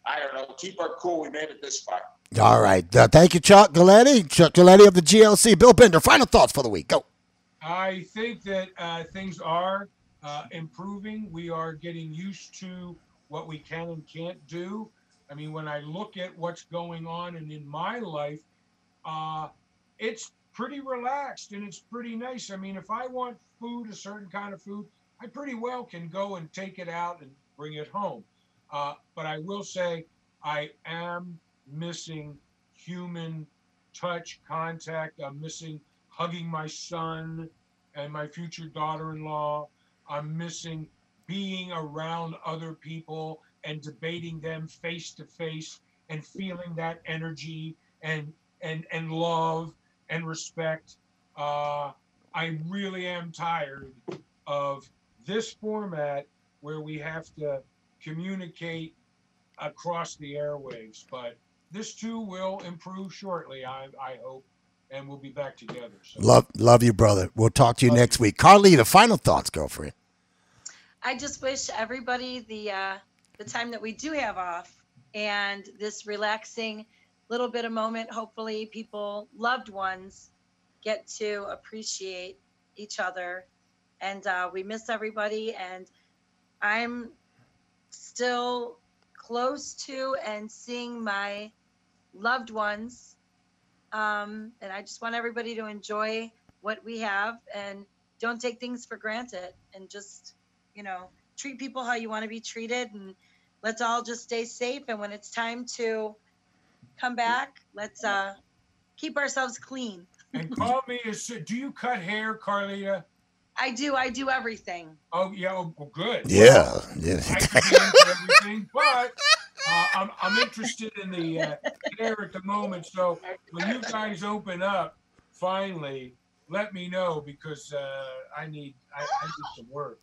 I don't know. Keep our cool. We made it this far. All right. Uh, thank you, Chuck Galletti. Chuck Galletti of the GLC. Bill Bender. Final thoughts for the week. Go. I think that uh, things are uh, improving. We are getting used to what we can and can't do. I mean, when I look at what's going on and in my life, uh, it's pretty relaxed and it's pretty nice. I mean, if I want food, a certain kind of food, I pretty well can go and take it out and bring it home. Uh, but I will say, I am missing human touch, contact. I'm missing hugging my son and my future daughter-in-law. I'm missing being around other people and debating them face to face and feeling that energy and and and love and respect. Uh, I really am tired of this format where we have to communicate across the airwaves. But this too will improve shortly, I, I hope, and we'll be back together. So. Love love you, brother. We'll talk to you Love next week. Carly, the final thoughts, girlfriend. I just wish everybody the uh, the time that we do have off and this relaxing little bit of moment. Hopefully, people, loved ones, get to appreciate each other, and uh, we miss everybody. And I'm still close to and seeing my loved ones, um, and I just want everybody to enjoy what we have and don't take things for granted and just you know, treat people how you want to be treated and let's all just stay safe. And when it's time to come back, let's uh, keep ourselves clean. And call me as soon. Do you cut hair, Carlita? I do, I do everything. Oh yeah, oh, well, good. Yeah. Yeah. I can get everything, but uh, I'm, I'm interested in the uh, hair at the moment. So when you guys open up, finally, let me know because uh, I need I, I need some work.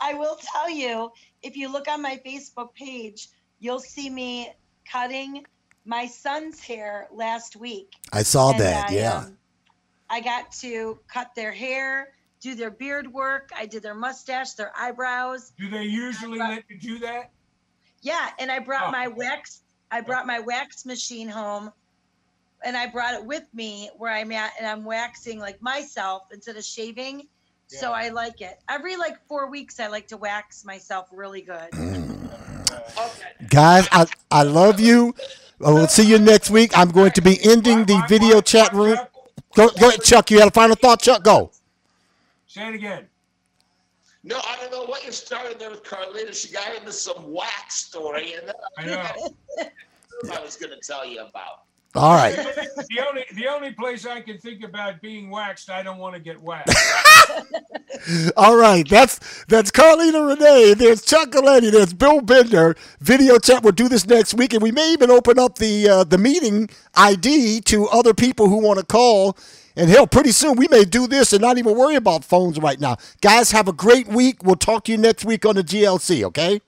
I will tell you, if you look on my Facebook page, you'll see me cutting my son's hair last week. I saw And that. I, yeah. um, I got to cut their hair, do their beard work. I did their mustache, their eyebrows. Do they usually let you do that? Yeah, and I brought Oh. my wax. I brought my wax machine home, and I brought it with me where I'm at, and I'm waxing like myself instead of shaving. So I like it. Every like four weeks, I like to wax myself really good. Okay. Guys, I, I love you. I will see you next week. I'm going to be ending the Why- why- video chat room. Chuck? Go, go ahead, Chuck. You had a final thought, Chuck? Go. Say it again. No, I don't know what you started there with Carlita. She got into some wax story, and then I know. I was going to tell you about. All right. the only the only place I can think about being waxed, I don't want to get waxed. All right. That's that's Carlina Renee. There's Chuck Galletti. There's Bill Bender. Video chat. We'll do this next week, and we may even open up the uh, the meeting ID to other people who want to call. And hell, pretty soon we may do this and not even worry about phones right now. Guys, have a great week. We'll talk to you next week on the GLC. Okay.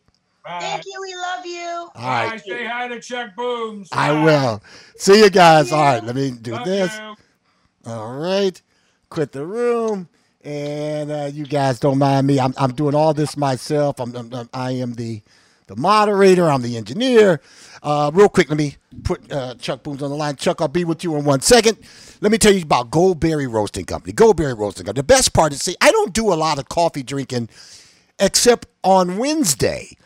Bye. Thank you. We love you. All right. Bye. Say hi to Chuck Booms. I will. See you guys. you. All right. Let me do Love this. you. All right. Quit the room. And uh, you guys don't mind me. I'm, I'm doing all this myself. I'm, I'm, I'm- I am the the moderator. I'm the engineer. Uh, real quick, let me put uh, Chuck Booms on the line. Chuck, I'll be with you in one second. Let me tell you about Goldberry Roasting Company. Goldberry Roasting Company. The best part is, see, I don't do a lot of coffee drinking except on Wednesday.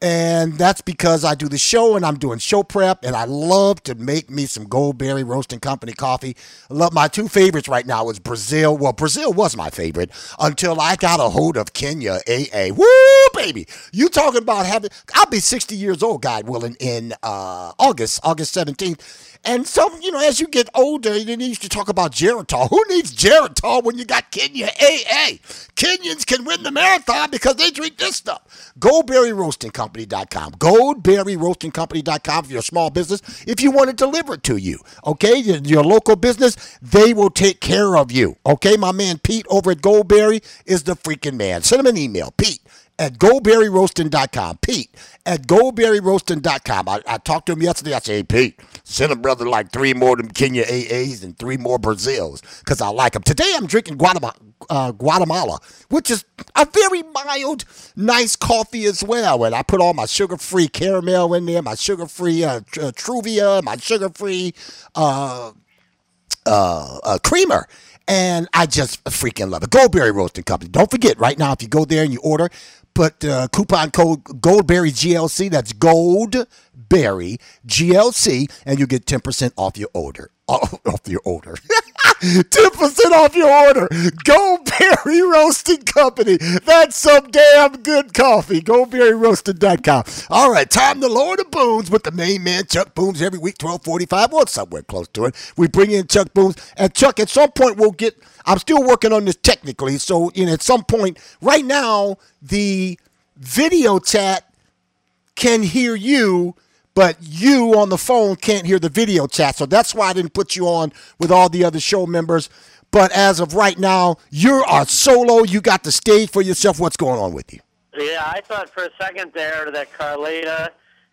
And that's because I do the show and I'm doing show prep and I love to make me some Goldberry Roasting Company coffee. I love my two favorites right now is Brazil. Well, Brazil was my favorite until I got a hold of Kenya AA. Woo, baby. You talking about having I'll be 60 years old, God willing, in uh, August, August 17th. And some, you know, as you get older, you used to talk about Geritol. Who needs Geritol when you got Kenya AA? Kenyans can win the marathon because they drink this stuff. GoldberryRoastingCompany.com. GoldberryRoastingCompany.com for your small business. If you want it delivered to you, okay, your, your local business, they will take care of you. Okay, my man Pete over at Goldberry is the freaking man. Send him an email, Pete at goldberryroasting.com. Pete at goldberryroasting.com. I, I talked to him yesterday. I said, hey, Pete, send a brother like three more of them Kenya AAs and three more Brazils because I like them. Today I'm drinking Guatemala, uh, Guatemala, which is a very mild, nice coffee as well. And I put all my sugar-free caramel in there, my sugar-free uh, tr- uh, Truvia, my sugar-free uh, uh, uh, creamer. And I just freaking love it. Goldberry Roasting Company. Don't forget, right now, if you go there and you order, put uh, coupon code Goldberry GLC. That's Goldberry GLC, and you get 10% off your order. Off your order. 10% off your order. Goldberry Roasting Company. That's some damn good coffee. GoldberryRoasting.com. All right, time to lower the booms with the main man, Chuck Booms, every week, 1245 or somewhere close to it. We bring in Chuck Booms. And Chuck, at some point, we'll get, I'm still working on this technically. So, you know, at some point, right now, the video chat can hear you, but you on the phone can't hear the video chat. So that's why I didn't put you on with all the other show members. But as of right now, you're a solo. You got the stage for yourself. What's going on with you? Yeah, I thought for a second there that Carlita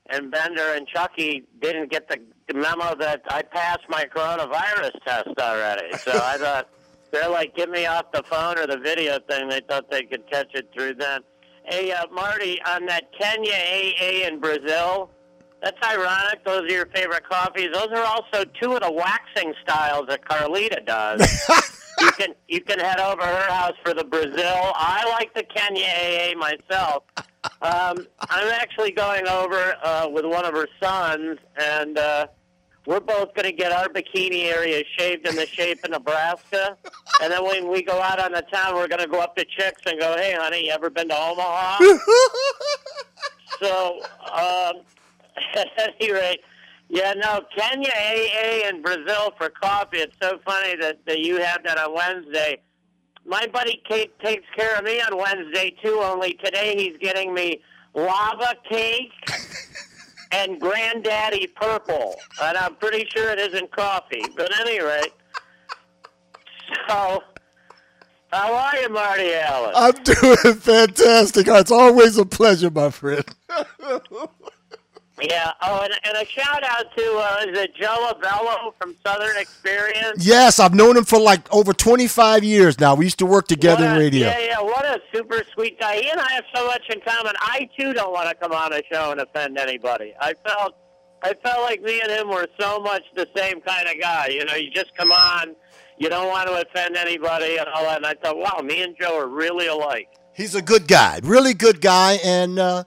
and Bender and Chucky didn't get the memo that I passed my coronavirus test already. So I thought they're like, get me off the phone or the video thing. They thought they could catch it through then. Hey, uh, Marty, on that Kenya AA in Brazil, that's ironic. Those are your favorite coffees. Those are also two of the waxing styles that Carlita does. you can you can head over to her house for the Brazil. I like the Kenya AA myself. Um, I'm actually going over uh, with one of her sons, and uh, we're both going to get our bikini area shaved in the shape of Nebraska. And then when we go out on the town, we're going to go up to chicks and go, "Hey, honey, you ever been to Omaha?" so, um, at any rate, yeah, no, Kenya AA and Brazil for coffee. It's so funny that, that you have that on Wednesday. My buddy Kate takes care of me on Wednesday too. Only today he's getting me lava cake and granddaddy purple, and I'm pretty sure it isn't coffee. But at any rate, So, how are you, Marty Allen? I'm doing fantastic. It's always a pleasure, my friend. yeah. Oh, and, and a shout out to uh, is it Joe Avello from Southern Experience? yes, I've known him for like over 25 years now. We used to work together What in radio. Yeah, yeah. What a super sweet guy. He and I have so much in common. I too don't want to come on a show and offend anybody. I felt, I felt like me and him were so much the same kind of guy. You know, you just come on, you don't want to offend anybody and all that. And I thought, wow, me and Joe are really alike. He's a good guy, really good guy, and uh,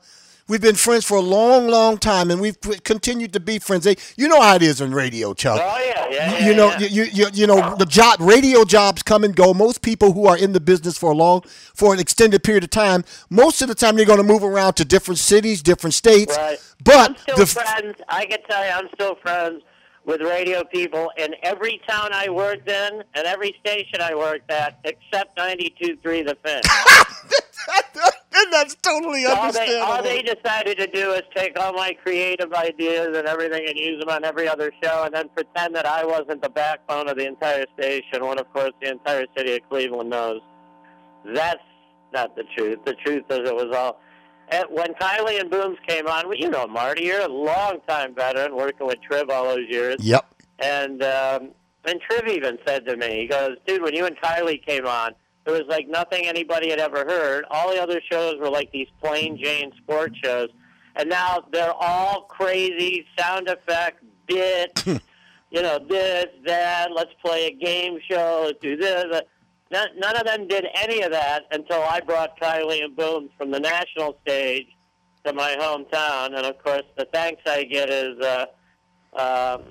we've been friends for a long, long time, and we've continued to be friends. Hey, You know how it is in radio, Chuck. Oh yeah, yeah, yeah. you know, yeah. you, you you know the job, radio jobs come and go. Most people who are in the business for a long, for an extended period of time, most of the time they're going to move around to different cities, different states. Right. But I'm still the friends. I can tell you, I'm still friends with radio people in every town I worked in and every station I worked at, except 92.3 The Fan. and that's totally all they, understandable. all they decided to do is take all my creative ideas and everything and use them on every other show and then pretend that I wasn't the backbone of the entire station when, of course, the entire city of Cleveland knows. That's not the truth. The truth is it was all... And when Kiley and Booms came on, well, you know, Marty, you're a long-time veteran working with Triv all those years. Yep. And um, and Triv even said to me, he goes, dude, when you and Kiley came on, there was like nothing anybody had ever heard. All the other shows were like these plain Jane sports shows, and now they're all crazy sound effect bit. you know, this, that. Let's play a game show. Let's do this. None, none of them did any of that until I brought Kiley and Booms from the national stage to my hometown, and of course, the thanks I get is. Uh, um,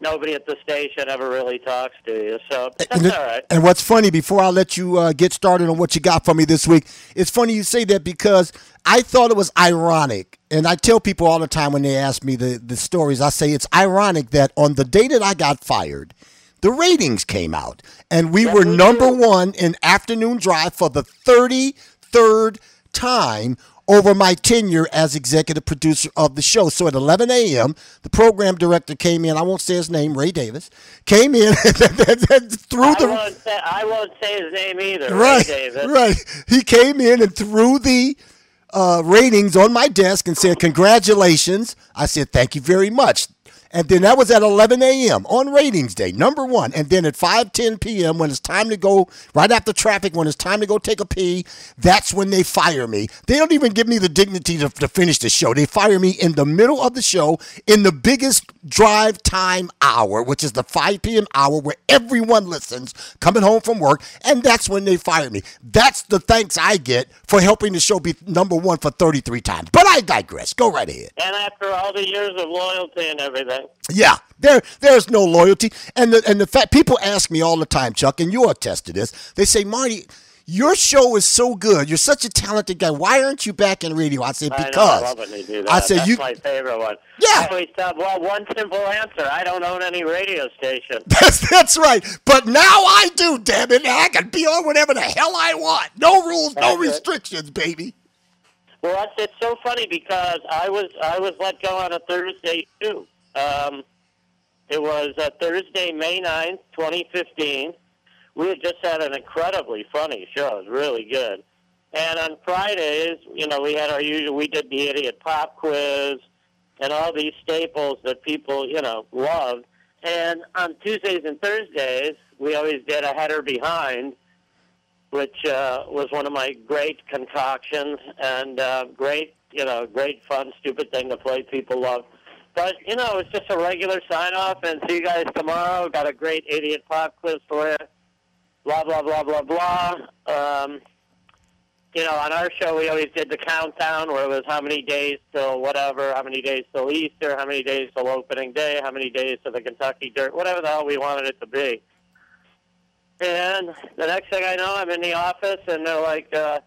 nobody at the station ever really talks to you. So that's And, all right. and what's funny, before I let you uh, get started on what you got for me this week, it's funny you say that because I thought it was ironic. And I tell people all the time when they ask me the, the stories, I say it's ironic that on the day that I got fired, the ratings came out. And we Yeah, were number one in afternoon drive for the 33rd time over my tenure as executive producer of the show. So at 11 a.m., the program director came in. I won't say his name, Ray Davis, came in and threw the won't say I won't say his name either. right, Ray Davis. right. He came in and threw the uh, ratings on my desk and said, "Congratulations." I said, "Thank you very much." And then that was at 11 a.m. on ratings day, number one. And then at 5:10 p.m. when it's time to go, right after traffic, when it's time to go take a pee, that's when they fire me. They don't even give me the dignity to, to finish the show. They fire me in the middle of the show in the biggest drive time hour, which is the 5 p.m. hour where everyone listens, coming home from work, and that's when they fire me. That's the thanks I get for helping the show be number one for 33 times. But I digress. Go right ahead. And after all the years of loyalty and everything. Yeah, there there's no loyalty, and the and the fact people ask me all the time, Chuck, and you attest to this. They say, Marty, your show is so good. You're such a talented guy. Why aren't you back in radio? I said I know, because I love when they do that. I said That's you. my favorite one. Yeah. I always well one simple answer. I don't own any radio station. That's, that's right. But now I do, damn it. I can be on whatever the hell I want. No rules, no it. restrictions, baby. Well, that's, it's so funny because I was I was let go on a Thursday too. Um, it was uh, Thursday, May 9th, 2015. We had just had an incredibly funny show. It was really good. And on Fridays, you know, we had our usual, we did the idiot pop quiz and all these staples that people, you know, loved. And on Tuesdays and Thursdays, we always did a header behind, which uh, was one of my great concoctions and uh, great, you know, great fun, stupid thing to play. People love. But you know, it's just a regular sign off, and see you guys tomorrow. Got a great idiot pop quiz for you. Blah blah blah blah blah. Um, you know, on our show we always did the countdown, where it was how many days till whatever, how many days till Easter, how many days till opening day, how many days to the Kentucky Dirt, whatever the hell we wanted it to be. And the next thing I know, I'm in the office, and they're like, uh,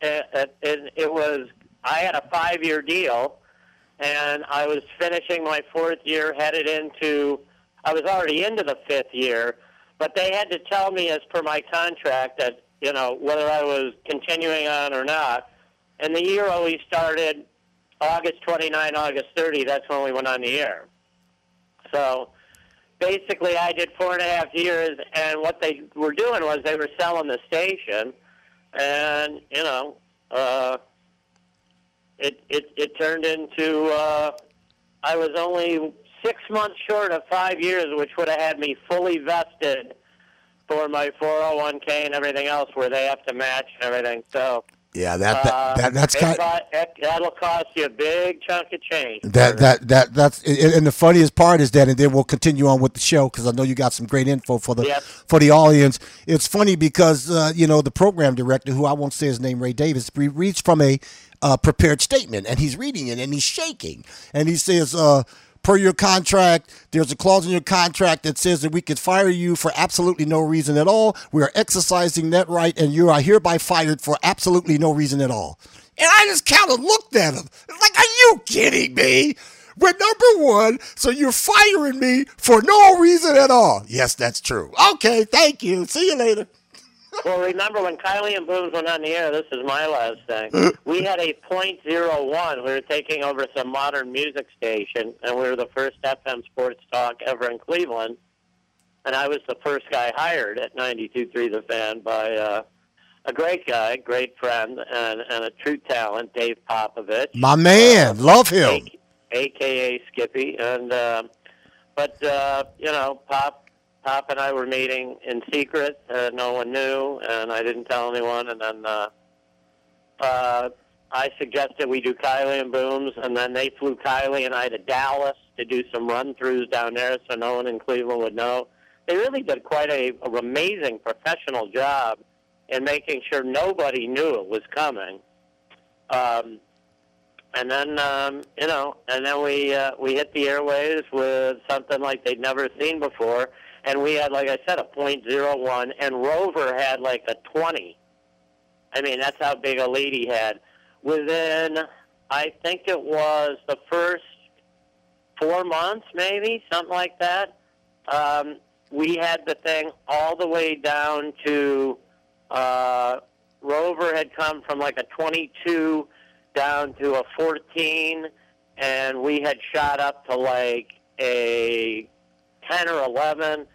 it, it, it, it was, I had a five year deal, and I was finishing my fourth year, headed into, I was already into the fifth year, but they had to tell me, as per my contract, that, you know, whether I was continuing on or not. And the year always started August 29, August 30. That's when we went on the air. So, basically I did four and a half years, and what they were doing was they were selling the station, and you know, uh, it it it turned into uh, I was only six months short of five years, which would have had me fully vested for my 401k and everything else, where they have to match and everything. So. Yeah, that, that, uh, that that's kind. co- that'll cost you a big chunk of change. That that that that's and and the funniest part is that, and then we'll continue on with the show because I know you got some great info for the Yep. for the audience. It's funny because uh, you know the program director, who I won't say his name, Ray Davis, re- reads from a uh, prepared statement, and he's reading it and he's shaking, and he says. Uh, Per your contract, there's a clause in your contract that says that we could fire you for absolutely no reason at all. We are exercising that right, and you are hereby fired for absolutely no reason at all. And I just kind of looked at him. Like, are you kidding me? We're number one, so you're firing me for no reason at all. Yes, that's true. Okay, thank you. See you later. Well, remember when Kiley and Booms went on the air? This is my last thing. we had a point zero one. We were taking over some modern music station, and we were the first FM sports talk ever in Cleveland. And I was the first guy hired at 92.3 The Fan by uh, a great guy, great friend, and, and a true talent, Dave Popovich. My man, love him. A- AKA Skippy, and uh, but uh, you know, Pop, Pop and I were meeting in secret. Uh, no one knew, and I didn't tell anyone. And then uh, uh, I suggested we do Kiley and Booms, and then they flew Kiley and I to Dallas to do some run-throughs down there, so no one in Cleveland would know. They really did quite a, a amazing professional job in making sure nobody knew it was coming. Um, and then um, you know, and then we uh, we hit the airways with something like they'd never seen before, and we had, like I said, a point zero one, and Rover had like a twenty. I mean, that's how big a lead he had. Within, I think it was the first four months, maybe something like that. Um, we had the thing all the way down to uh, Rover had come from like a 22 down to a 14, and we had shot up to like a 10 or 11.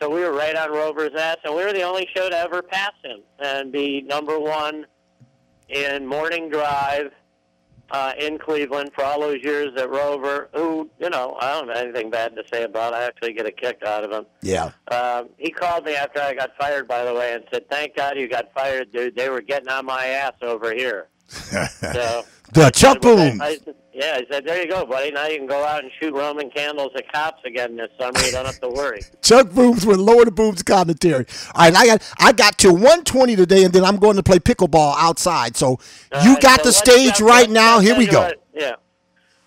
So we were right on Rover's ass, and we were the only show to ever pass him and be number one in morning drive uh, in Cleveland for all those years at Rover. Who, you know, I don't have anything bad to say about. I actually get a kick out of him. Yeah. Um, he called me after I got fired, by the way, and said, "Thank God you got fired, dude. They were getting on my ass over here." So The Chuck Boom. I, yeah, I said, "There you go, buddy. Now you can go out and shoot Roman candles at cops again this summer. You don't have to worry." Chuck Booms with Lower the Booms commentary. All right, I got I got to 120 today, and then I'm going to play pickleball outside. So you Uh, got so the stage right now. Here we go. it. Yeah.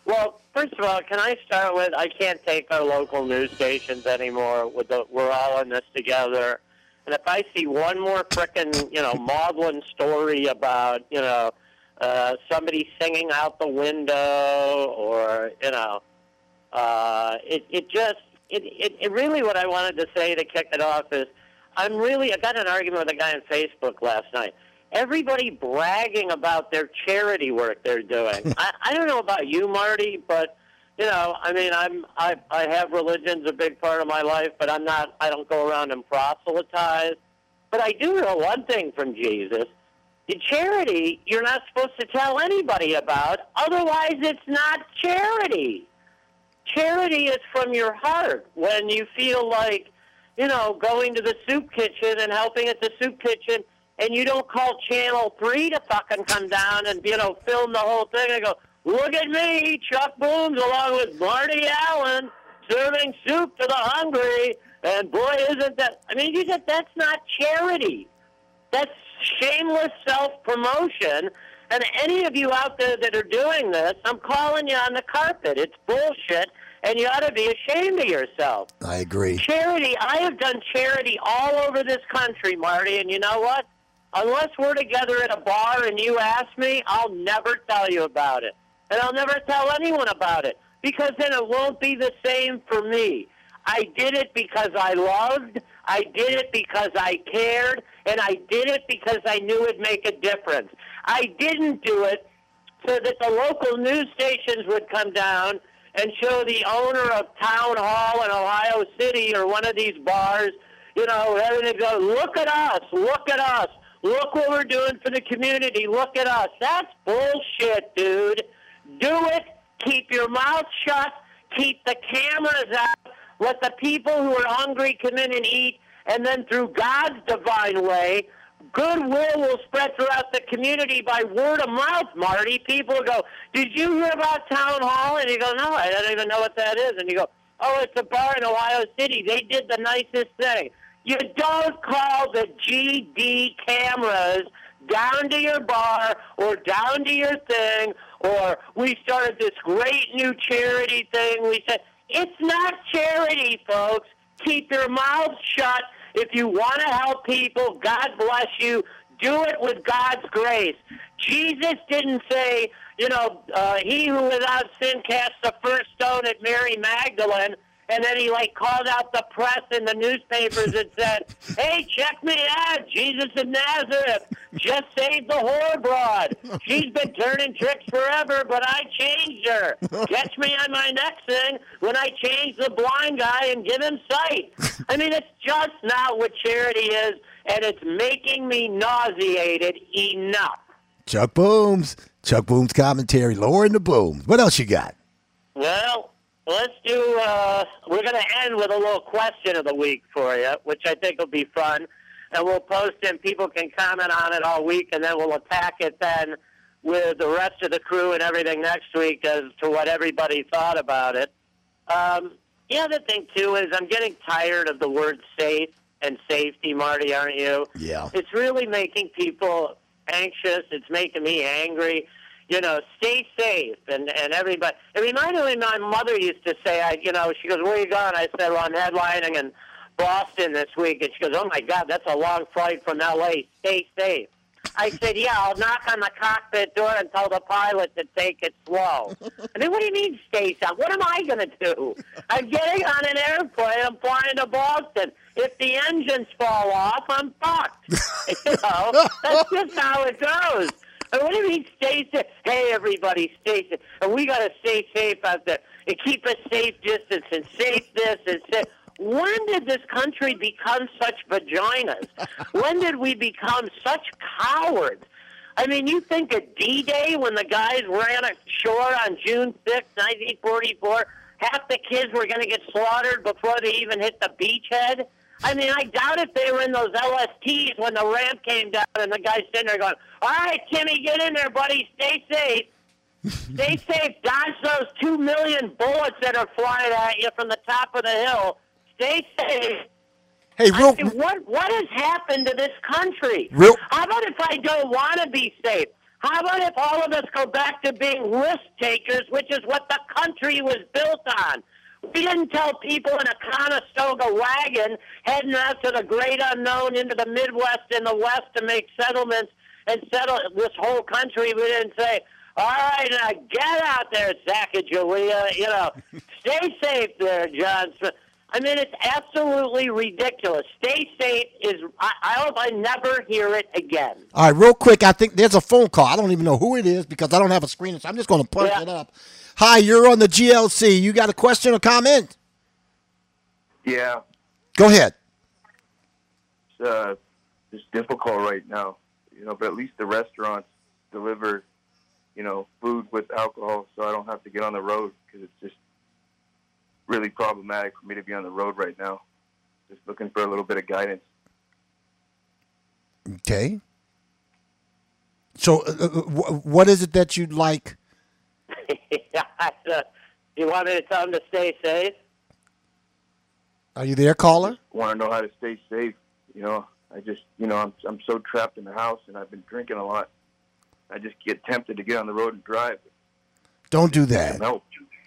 Well, first of all, can I start with I can't take our local news stations anymore. With the we're all in this together, and if I see one more frickin' you know maudlin story about you know uh, somebody singing out the window or you know uh, it it just it, it it really what I wanted to say to kick it off is I'm really I got an argument with a guy on Facebook last night. Everybody bragging about their charity work they're doing. I, I don't know about you, Marty, but you know, I mean, I'm I I have religion's a big part of my life, but I'm not. I don't go around and proselytize. But I do know one thing from Jesus: the charity you're not supposed to tell anybody about. Otherwise, it's not charity. Charity is from your heart when you feel like, you know, going to the soup kitchen and helping at the soup kitchen, and you don't call Channel 3 to fucking come down and, you know, film the whole thing and go, look at me, Chuck Booms, along with Marty Allen, serving soup to the hungry. And boy, isn't that, I mean, you said that's not charity. That's shameless self promotion. And any of you out there that are doing this, I'm calling you on the carpet. It's bullshit, and you ought to be ashamed of yourself. I agree. Charity, I have done charity all over this country, Marty, and you know what? Unless we're together at a bar and you ask me, I'll never tell you about it. And I'll never tell anyone about it because then it won't be the same for me. I did it because I loved, I did it because I cared, and I did it because I knew it'd make a difference. I didn't do it so that the local news stations would come down and show the owner of Town Hall in Ohio City or one of these bars, you know, everything go, look at us, look at us, look what we're doing for the community, look at us. That's bullshit, dude. Do it. Keep your mouth shut. Keep the cameras out. Let the people who are hungry come in and eat. And then through God's divine way, goodwill will spread throughout the community by word of mouth, Marty. People go, Did you hear about Town Hall? And you go, No, I don't even know what that is. And you go, Oh, it's a bar in Ohio City. They did the nicest thing. You don't call the GD cameras down to your bar or down to your thing or we started this great new charity thing. We said, it's not charity, folks. Keep your mouths shut. If you want to help people, God bless you. Do it with God's grace. Jesus didn't say, you know, uh, he who without sin cast the first stone at Mary Magdalene and then he like called out the press and the newspapers and said, "Hey, check me out! Jesus of Nazareth just saved the whore broad. She's been turning tricks forever, but I changed her. Catch me on my next thing when I change the blind guy and give him sight." I mean, it's just not what charity is, and it's making me nauseated enough. Chuck Booms. Chuck Booms commentary, lowering the booms. What else you got? Well, let's do. Uh, we're going to end with a little question of the week for you, which I think will be fun, and we'll post it. and People can comment on it all week, and then we'll attack it then with the rest of the crew and everything next week as to what everybody thought about it. Um, the other thing too is I'm getting tired of the word safe and safety, Marty. Aren't you? Yeah. It's really making people anxious. It's making me angry. You know, stay safe and and everybody. It reminded me. My mother used to say, I, you know, she goes, "Where are you going?" I said, "Well, I'm headlining in Boston this week." And she goes, "Oh my God, that's a long flight from L.A. Stay safe." I said, "Yeah, I'll knock on the cockpit door and tell the pilot to take it slow." I mean, what do you mean stay safe? What am I going to do? I'm getting on an airplane. I'm flying to Boston. If the engines fall off, I'm fucked. you know, that's just how it goes. And what do you mean stay safe? Hey, everybody, stay safe. And we got to stay safe out there and keep a safe distance and safe this and safe. When did this country become such vaginas? when did we become such cowards? I mean, you think of D-Day when the guys ran ashore on June 6, 1944, half the kids were going to get slaughtered before they even hit the beachhead? I mean, I doubt if they were in those LSTs when the ramp came down and the guy's sitting there going, all right, Timmy, get in there, buddy. Stay safe. Stay safe. Dodge those two million bullets that are flying at you from the top of the hill. Stay safe. Hey, I mean, what what has happened to this country? Real- How about if I don't want to be safe? How about if all of us go back to being risk takers, which is what the country was built on? We didn't tell people in a Conestoga wagon heading out to the great unknown into the Midwest and the West to make settlements and settle this whole country. We didn't say, all right, now get out there, Sacagawea. You know, stay safe there, John Smith. I mean, it's absolutely ridiculous. Stay safe is, I, I hope I never hear it again. all right, real quick. I think there's a phone call. I don't even know who it is because I don't have a screen, so I'm just going to punch Yeah. it up. Hi, you're on the GLC. You got a question or comment? Yeah, Go ahead. it's, uh, it's difficult right now, you know, but at least the restaurants deliver, you know, food with alcohol, so I don't have to get on the road because it's just really problematic for me to be on the road right now. Just looking for a little bit of guidance. Okay. So, uh, uh, what is it that you'd like? You want me to tell them to stay safe? Are you there, caller? Want to know how to stay safe, you know. I just, you know, I'm I'm so trapped in the house, and I've been drinking a lot. I just get tempted to get on the road and drive. Don't do that. No,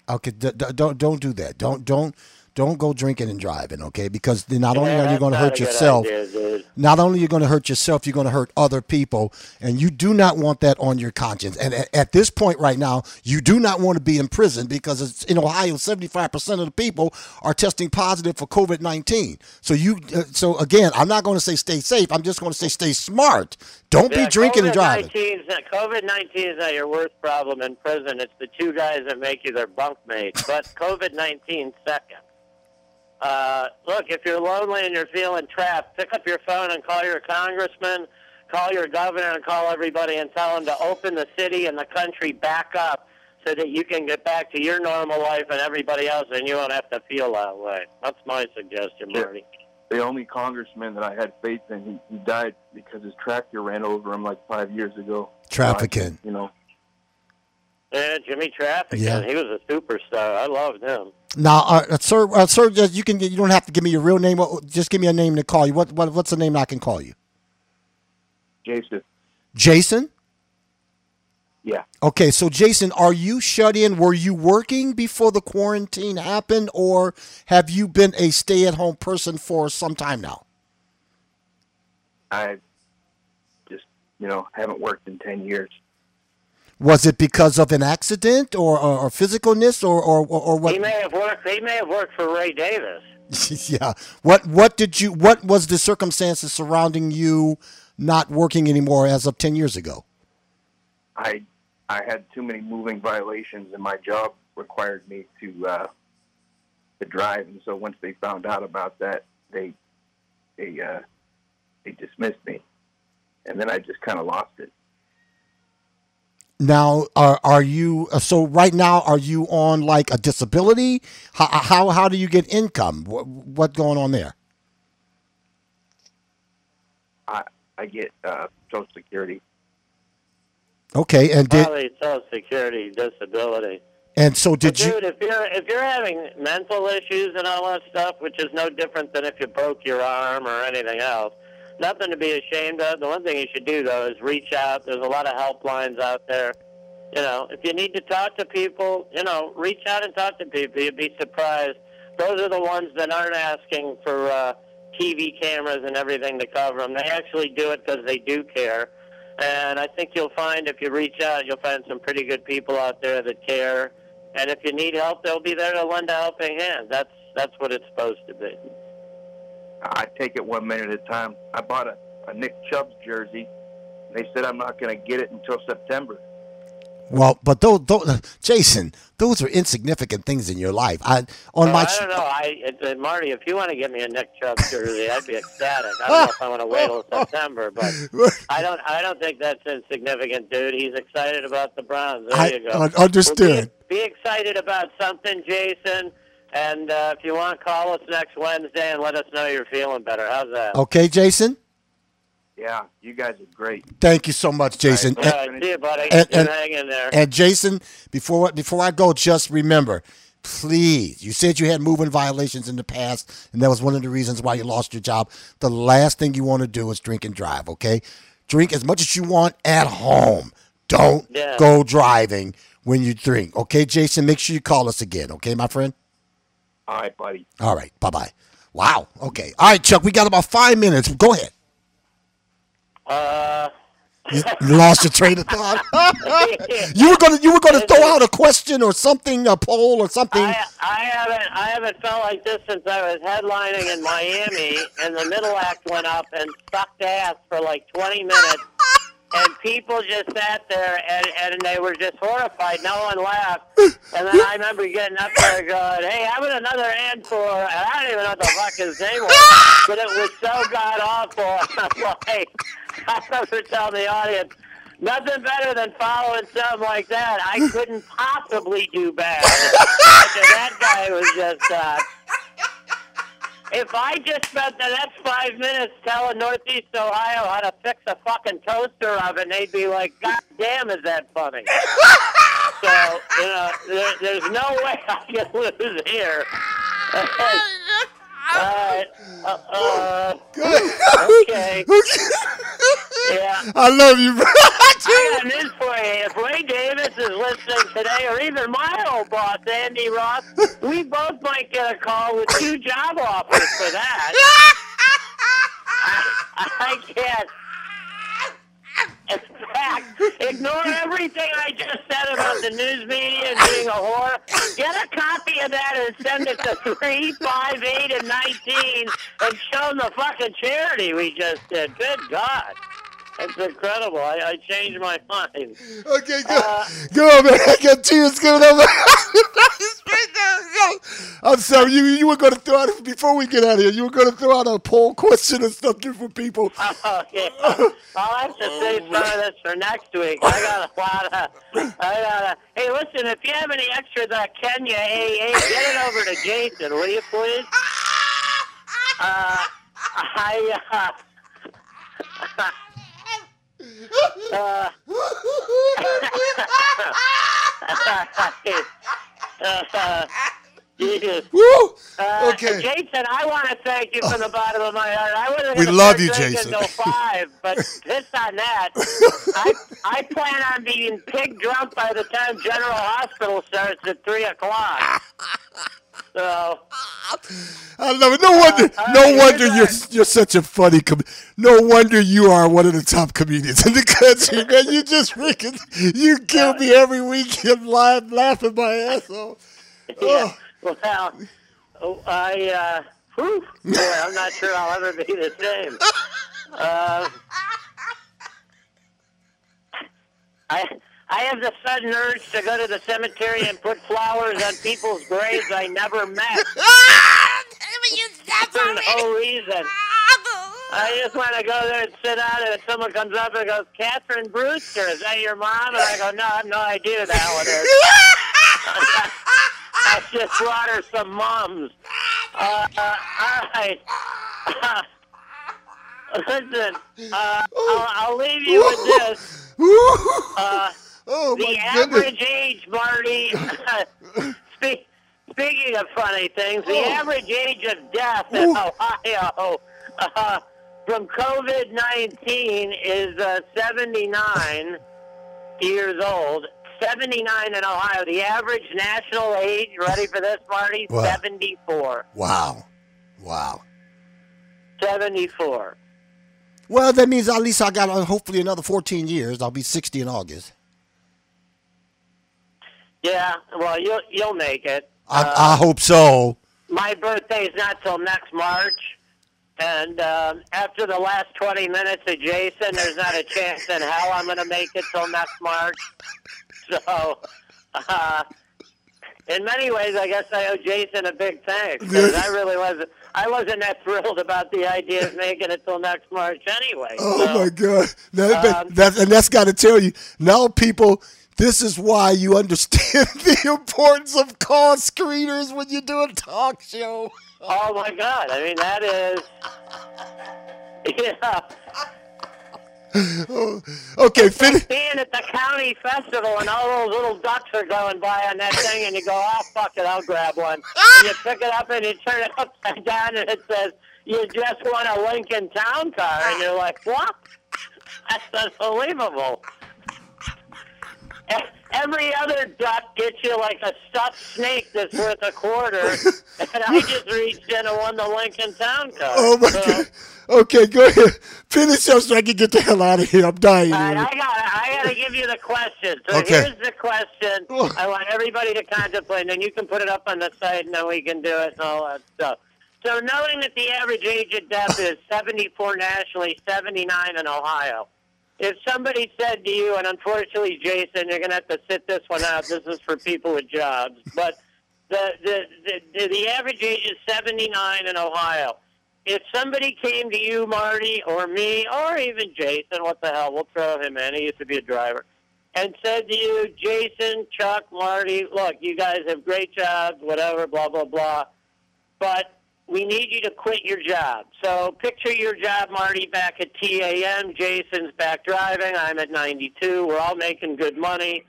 Okay, d- d- don't don't do that. Don't don't don't go drinking and driving, okay? Because then not only Yeah, are you going to hurt yourself, idea, not only you're going to hurt yourself, you're going to hurt other people, and you do not want that on your conscience. And at, at this point right now, you do not want to be in prison because it's in Ohio, 75% of the people are testing positive for COVID 19. So you, uh, so again, I'm not going to say stay safe. I'm just going to say stay smart. Don't be drinking and driving. COVID-19 is not- COVID-19 is not your worst problem in prison. It's the two guys that make you their bunkmates. But COVID-19 second. Uh, look, if you're lonely and you're feeling trapped, pick up your phone and call your congressman, call your governor, and call everybody and tell them to open the city and the country back up so that you can get back to your normal life and everybody else, and you won't have to feel that way. That's my suggestion, Yeah. Marty. The only congressman that I had faith in, he, he died because his tractor ran over him like five years ago. Traficant. You know, Yeah, Jimmy Traffic. Yeah. He was a superstar. I loved him. Now, uh, sir, uh, sir, you can you don't have to give me your real name. Just give me a name to call you. What, what what's the name I can call you? Jason. Jason. Yeah. Okay, so Jason, are you shut in? Were you working before the quarantine happened, or have you been a stay-at-home person for some time now? I just, you know, haven't worked in 10 years. Was it because of an accident, or or, or physicalness, or or or, or what? He may have worked. He may have worked for Ray Davis. yeah. What what did you? What was the circumstances surrounding you not working anymore as of ten years ago? I I had too many moving violations, and my job required me to uh, to drive. And so once they found out about that, they they uh, they dismissed me, and then I just kind of lost it. Now, are are you uh, so right now? Are you on like a disability? How how, how do you get income? What what going on there? I I get uh, Social Security. Okay, and did Probably Social Security disability. and so But did you? dude, if you're if you're having mental issues and all that stuff, which is no different than if you broke your arm or anything else, nothing to be ashamed of. The one thing you should do though is reach out. There's a lot of helplines out there. You know, if you need to talk to people, you know, reach out and talk to people. You'd be surprised. Those are the ones that aren't asking for uh, TV cameras and everything to cover them. They actually do it because they do care. And I think you'll find if you reach out, you'll find some pretty good people out there that care. And if you need help, they'll be there to lend a helping hand. That's that's what it's supposed to be. I take it one minute at a time. I bought a, a Nick Chubb's jersey. They said I'm not going to get it until September. Well, but those, those, Jason, those are insignificant things in your life. I on So my I don't know. I it, uh, Marty, if you want to get me a Nick Chubb jersey, I'd be ecstatic. I don't know if I want to wait till September, but I don't. I don't think that's insignificant, dude. He's excited about the Browns. There I you go. un- understood. Well, be, be excited about something, Jason. And uh, if you want, call us next Wednesday and let us know you're feeling better. How's that? Okay, Jason. Yeah, you guys are great. Thank you so much, Jason. All right, see you, buddy. and- and- hang in there. And Jason, before before I go, just remember, please. You said you had moving violations in the past, and that was one of the reasons why you lost your job. The last thing you want to do is drink and drive. Okay, drink as much as you want at home. Don't Yeah. go driving when you drink. Okay, Jason. Make sure you call us again. Okay, my friend. All right, buddy. All right. Bye bye. Wow. Okay. All right, Chuck. We got about five minutes. Go ahead. Uh, You, lost your train of thought. you were gonna you were gonna throw out a question or something, a poll or something. I, I haven't I haven't felt like this since I was headlining in Miami, and the middle act went up and sucked ass for like 20 minutes, and people just sat there and, and they were just horrified. No one laughed, and then I remember getting up there going, "Hey, having another encore," and I don't even know what the fuck his name was, but it was so god awful. I'm like, I remember telling the audience. Nothing better than following something like that. I couldn't possibly do bad. that guy was just. Uh, if I just spent the next five minutes telling Northeast Ohio how to fix a fucking toaster oven, they'd be like, "God damn, is that funny?" so you know, there, there's no way I can lose here. All right. Uh, uh, okay. Yeah. I love you, bro. I got news for you. If Ray Davis is listening today, or even my old boss, Andy Ross, we both might get a call with two job offers for that. I, I can't. In fact, ignore everything I just said about the news media and being a whore. Get a copy of that and send it to 3, 5, 8, and 19 and show them the fucking charity we just did. Good God. That's incredible. I, I changed my mind. Okay, go, Uh, go on, man. I got tears coming out. my eyes right now. Go. I'm sorry. You you were going to throw out before we get out of here. You were going to throw out a poll question or something for people. Oh, yeah. I'll have to save some of this for next week. I got a lot of. I got a. Hey, listen, if you have any extra that Kenya AA, get it over to Jason, will you please? Uh, I. Uh, uh, uh. Woo! Uh, Okay. Jason, I want to thank you from the bottom of my heart. I wasn't have We love you, Jason. Till five, but piss on that. I I plan on being pig drunk by the time General Hospital starts at three o'clock. So I love it. No wonder. all no wonder you're you're such a funny. Com- no wonder you are one of the top comedians in the country, man. You just freaking you kill me every weekend, live laughing my ass off. yeah. Well, oh, I uh, whew, boy, I'm not sure I'll ever be the same. Uh, I I have the sudden urge to go to the cemetery and put flowers on people's graves I never met for no reason. I just want to go there and sit down, and if someone comes up and goes, "Catherine Brewster, is that your mom?" and I go, "No, I have no idea who that one is." I just brought her some mums. Uh, uh, all right. Listen, uh, I'll, I'll leave you with this. Oh the my goodness! average age, Marty. spe- speaking of funny things, the Oh. average age of death in Ooh. Ohio uh, from COVID 19 is uh, 79 years old. 79 in Ohio. The average national age, ready for this, Marty? What? 74. Wow, wow. 74. Well, that means at least I got uh, hopefully another 14 years. I'll be 60 in August. Yeah, well, you'll, you'll make it. I, Uh, I hope so. my birthday's not till next March. And um, after the last 20 minutes of Jason, there's not a chance in hell I'm going to make it till next March. So, uh, in many ways, I guess I owe Jason a big thanks because I really wasn't. I wasn't that thrilled about the idea of making it till next March anyway. Oh so, my God! That- Um, that- and that's got to tell you now, people. This is why you understand the importance of call screeners when you do a talk show. Oh my God! I mean, that is. Yeah. Oh, okay, finish. being at the county festival and all those little ducks are going by on that thing, and you go, oh, fuck it, I'll grab one. and you pick it up and you turn it upside down, and it says, you just won a Lincoln Town car. And you're like, what? That's unbelievable. Every other duck gets you like a stuffed snake that's worth a quarter, and I just reached in and won the Lincoln Town car. Oh my So- God! Okay, go ahead. Finish up so I can get the hell out of here. I'm dying. Right. I got I got to give you the question. So Okay. here's the question. I want everybody to contemplate, and then you can put it up on the site, and then we can do it and all that stuff. So knowing that the average age of death is 74 nationally, 79 in Ohio. If somebody said to you, and unfortunately, Jason, you're going to have to sit this one out. This is for people with jobs, but the the the, the, average age is 79 in Ohio if somebody came to you, Marty, or me, or even Jason, what the hell, we'll throw him in. He used to be a driver, and said to you, Jason, Chuck, Marty, look, you guys have great jobs, whatever, blah, blah, blah, but we need you to quit your job. So picture your job, Marty, back at TAM. Jason's back driving. I'm at 92. We're all making good money.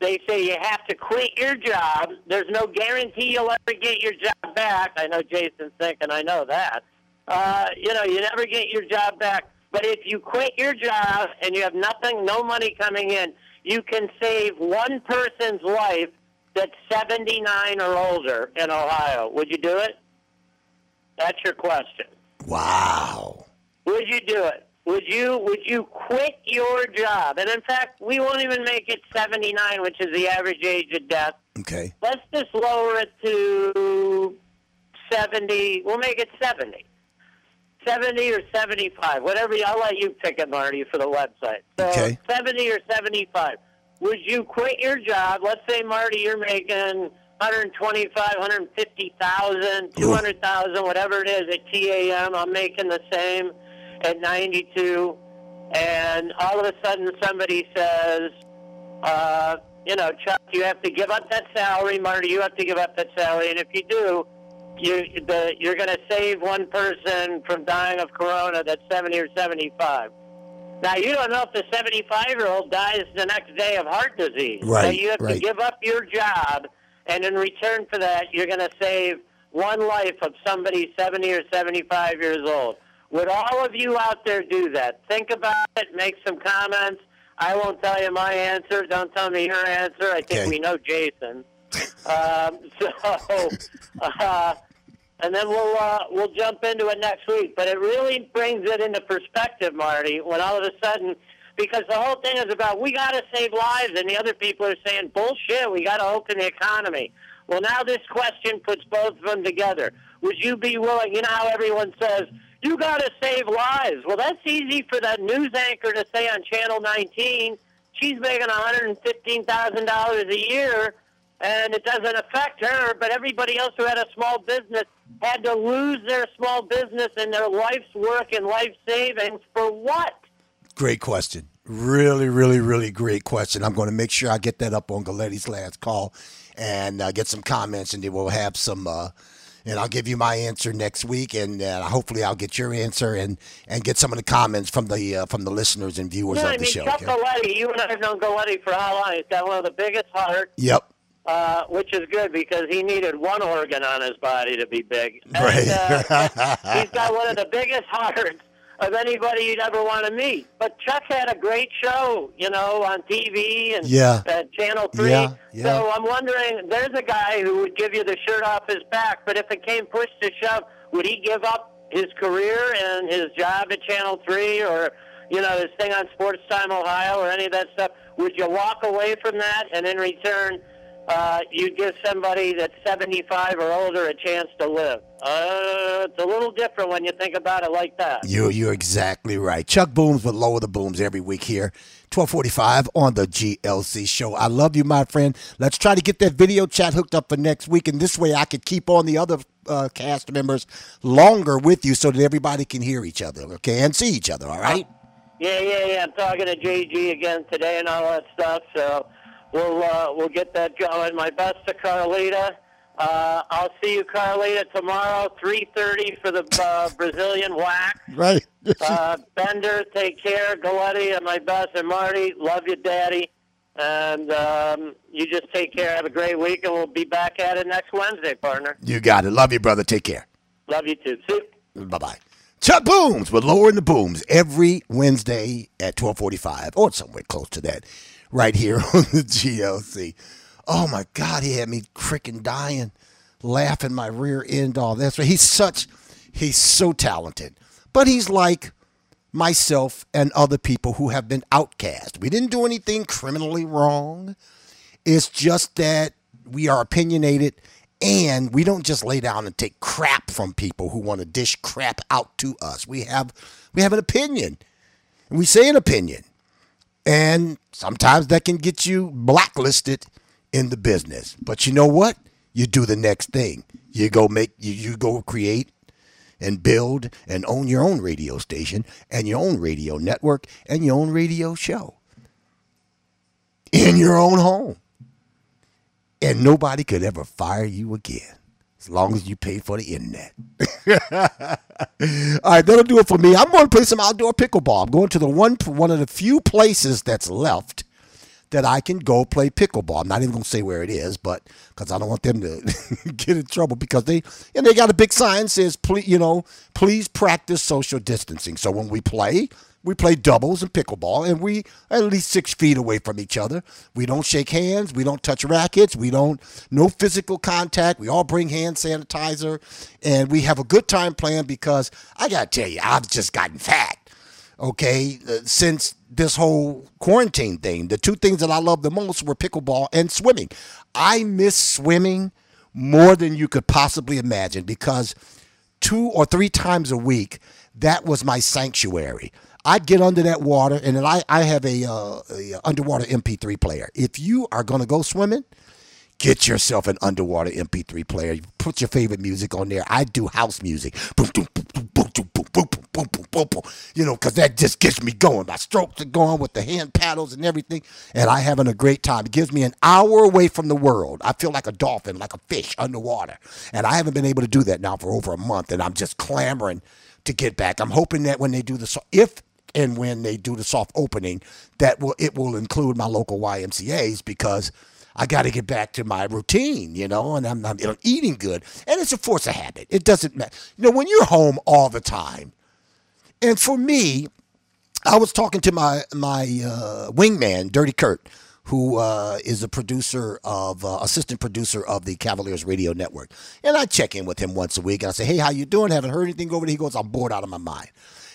They say you have to quit your job. There's no guarantee you'll ever get your job back. I know Jason's thinking, I know that. Uh, you know, you never get your job back. But if you quit your job and you have nothing, no money coming in, you can save one person's life that's 79 or older in Ohio. Would you do it? That's your question. Wow. Would you do it? Would you would you quit your job? And in fact, we won't even make it 79, which is the average age of death. Okay. Let's just lower it to 70. We'll make it 70. 70 or 75, whatever. I'll let you pick it, Marty, for the website. So Okay. 70 or 75. Would you quit your job? Let's say, Marty, you're making 125, 150,000, 200,000, whatever it is at TAM. I'm making the same at 92. And all of a sudden somebody says, uh, you know, Chuck, you have to give up that salary. Marty, you have to give up that salary. And if you do, you the, you're going to save one person from dying of corona that's 70 or 75. Now, you don't know if the 75 year old dies the next day of heart disease. So you have to give up your job, and in return for that, you're going to save one life of somebody 70 or 75 years old. Would all of you out there do that? Think about it, make some comments. I won't tell you my answer. Don't tell me your answer. I think Okay. we know Jason. Um, so, uh, and then we'll uh, we'll jump into it next week. But it really brings it into perspective, Marty. When all of a sudden, because the whole thing is about we got to save lives, and the other people are saying bullshit. We got to open the economy. Well, now this question puts both of them together. Would you be willing? You know how everyone says you got to save lives. Well, that's easy for that news anchor to say on Channel 19. She's making $115,000 a year, and it doesn't affect her, but everybody else who had a small business had to lose their small business and their life's work and life savings for what? Great question. Really, really, really great question. I'm going to make sure I get that up on Galletti's last call and uh, get some comments, and then we'll have some. Uh, and I'll give you my answer next week, and uh, hopefully I'll get your answer and, and get some of the comments from the uh, from the listeners and viewers Yeah, of I the mean, show. Chuck okay? Galletti, you and I have known Galletti for how long? He's got one of the biggest hearts, Yep. uh, which is good because he needed one organ on his body to be big. And, Right. uh, he's got one of the biggest hearts of anybody you'd ever want to meet. But Chuck had a great show, you know, on TV and Yeah. uh, Channel 3. Yeah, yeah. So I'm wondering, there's a guy who would give you the shirt off his back, but if it came push to shove, would he give up his career and his job at Channel 3 or, you know, his thing on Sports Time Ohio or any of that stuff? Would you walk away from that and in return, uh, you give somebody that's 75 or older a chance to live? Uh, it's a little different when you think about it like that. You you're exactly right. Chuck Booms with Lower the Booms every week here, 1245 on the GLC show. I love you, my friend. Let's try to get that video chat hooked up for next week, and this way I could keep on the other uh, cast members longer with you so that everybody can hear each other, okay, and see each other, all right? Yeah, yeah, yeah. I'm talking to JG again today and all that stuff. So we'll uh, we'll get that going. My best to Carlita. Uh, I'll see you, Carlita, tomorrow, 3:30 for the uh, Brazilian wax. Right. Uh, Bender, take care. Galletti, and my best, and Marty, love you, Daddy. And um, you just take care. Have a great week, and we'll be back at it next Wednesday, partner. You got it. Love you, brother. Take care. Love you too. See. Bye bye. Chuck Booms with Lowering the Booms every Wednesday at 1245 or somewhere close to that right here on the GLC. Oh my God, he had me freaking dying, laughing my rear end. That's right. He's such, he's so talented. But he's like myself and other people who have been outcast. We didn't do anything criminally wrong. It's just that we are opinionated and we don't just lay down and take crap from people who want to dish crap out to us. We have we have an opinion. And we say an opinion. And sometimes that can get you blacklisted in the business. But you know what? You do the next thing. You go make you, you go create and build and own your own radio station and your own radio network and your own radio show in your own home. And nobody could ever fire you again as long as you pay for the internet. All right, that'll do it for me. I'm going to play some outdoor pickleball. I'm going to the one one of the few places that's left that I can go play pickleball. I'm not even going to say where it is, but because I don't want them to get in trouble because they and they got a big sign says please you know please practice social distancing. So when we play, we play doubles and pickleball, and we at least six feet away from each other. We don't shake hands. We don't touch rackets. We don't no physical contact. We all bring hand sanitizer, and we have a good time playing because I gotta tell you, I've just gotten fat. Okay, uh, since this whole quarantine thing, the two things that I love the most were pickleball and swimming. I miss swimming more than you could possibly imagine because two or three times a week, that was my sanctuary. I'd get under that water, and then I, I have a, uh, a underwater MP3 player. If you are going to go swimming, get yourself an underwater MP3 player. Put your favorite music on there. I do house music. You know, because that just gets me going. My strokes are going with the hand paddles and everything, and I'm having a great time. It gives me an hour away from the world. I feel like a dolphin, like a fish underwater. And I haven't been able to do that now for over a month, and I'm just clamoring to get back. I'm hoping that when they do the song, if and when they do the soft opening, that will it will include my local YMCA's because I got to get back to my routine, you know, and I'm, I'm, eating good, and it's a force of habit. It doesn't matter, you know, when you're home all the time. And for me, I was talking to my my uh, wingman, Dirty Kurt, who uh, is a producer of uh, assistant producer of the Cavaliers Radio Network, and I check in with him once a week. And I say, "Hey, how you doing? Haven't heard anything over there?" He goes, "I'm bored out of my mind."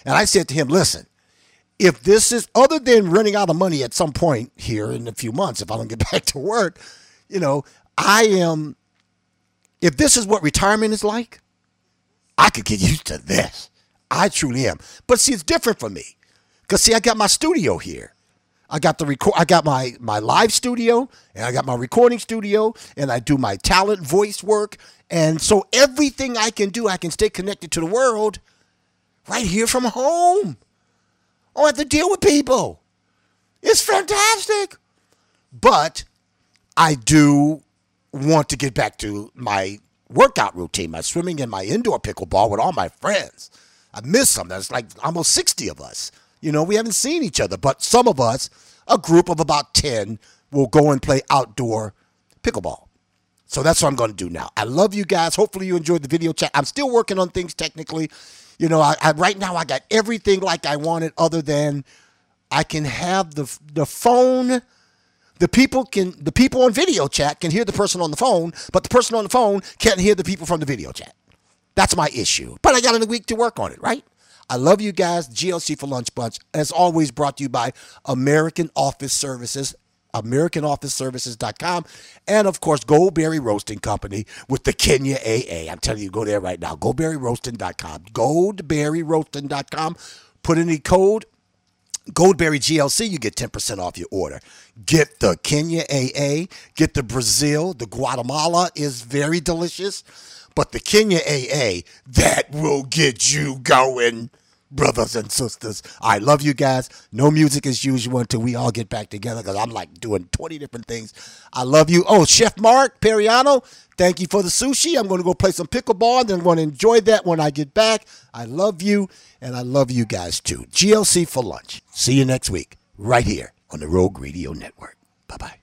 And I said to him, "Listen, if this is other than running out of money at some point here in a few months, if I don't get back to work, you know, I am. If this is what retirement is like, I could get used to this. I truly am. But see, it's different for me, because see, I got my studio here. I got the record. I got my my live studio, and I got my recording studio, and I do my talent voice work, and so everything I can do, I can stay connected to the world, right here from home. I don't have to deal with people. It's fantastic. But I do want to get back to my workout routine, my swimming and my indoor pickleball with all my friends. I miss them. There's like almost 60 of us. You know, we haven't seen each other, but some of us, a group of about 10, will go and play outdoor pickleball. So that's what I'm going to do now. I love you guys. Hopefully you enjoyed the video chat. I'm still working on things technically. You know, I, I right now I got everything like I wanted, other than I can have the the phone. The people can the people on video chat can hear the person on the phone, but the person on the phone can't hear the people from the video chat. That's my issue. But I got a week to work on it, right? I love you guys. GLC for Lunch Bunch, as always, brought to you by American Office Services, AmericanOfficeServices.com, and of course, Goldberry Roasting Company with the Kenya AA. I'm telling you, go there right now. GoldberryRoasting.com. GoldberryRoasting.com. Put in the code Goldberry GLC, you get 10% off your order. Get the Kenya AA, get the Brazil, the Guatemala is very delicious, but the Kenya AA, that will get you going, brothers and sisters. I love you guys. No music as usual until we all get back together because I'm like doing 20 different things. I love you. Oh, Chef Mark Periano, thank you for the sushi. I'm going to go play some pickleball and then to enjoy that when I get back. I love you and I love you guys too. GLC for lunch. See you next week right here on the Rogue Radio Network. Bye bye.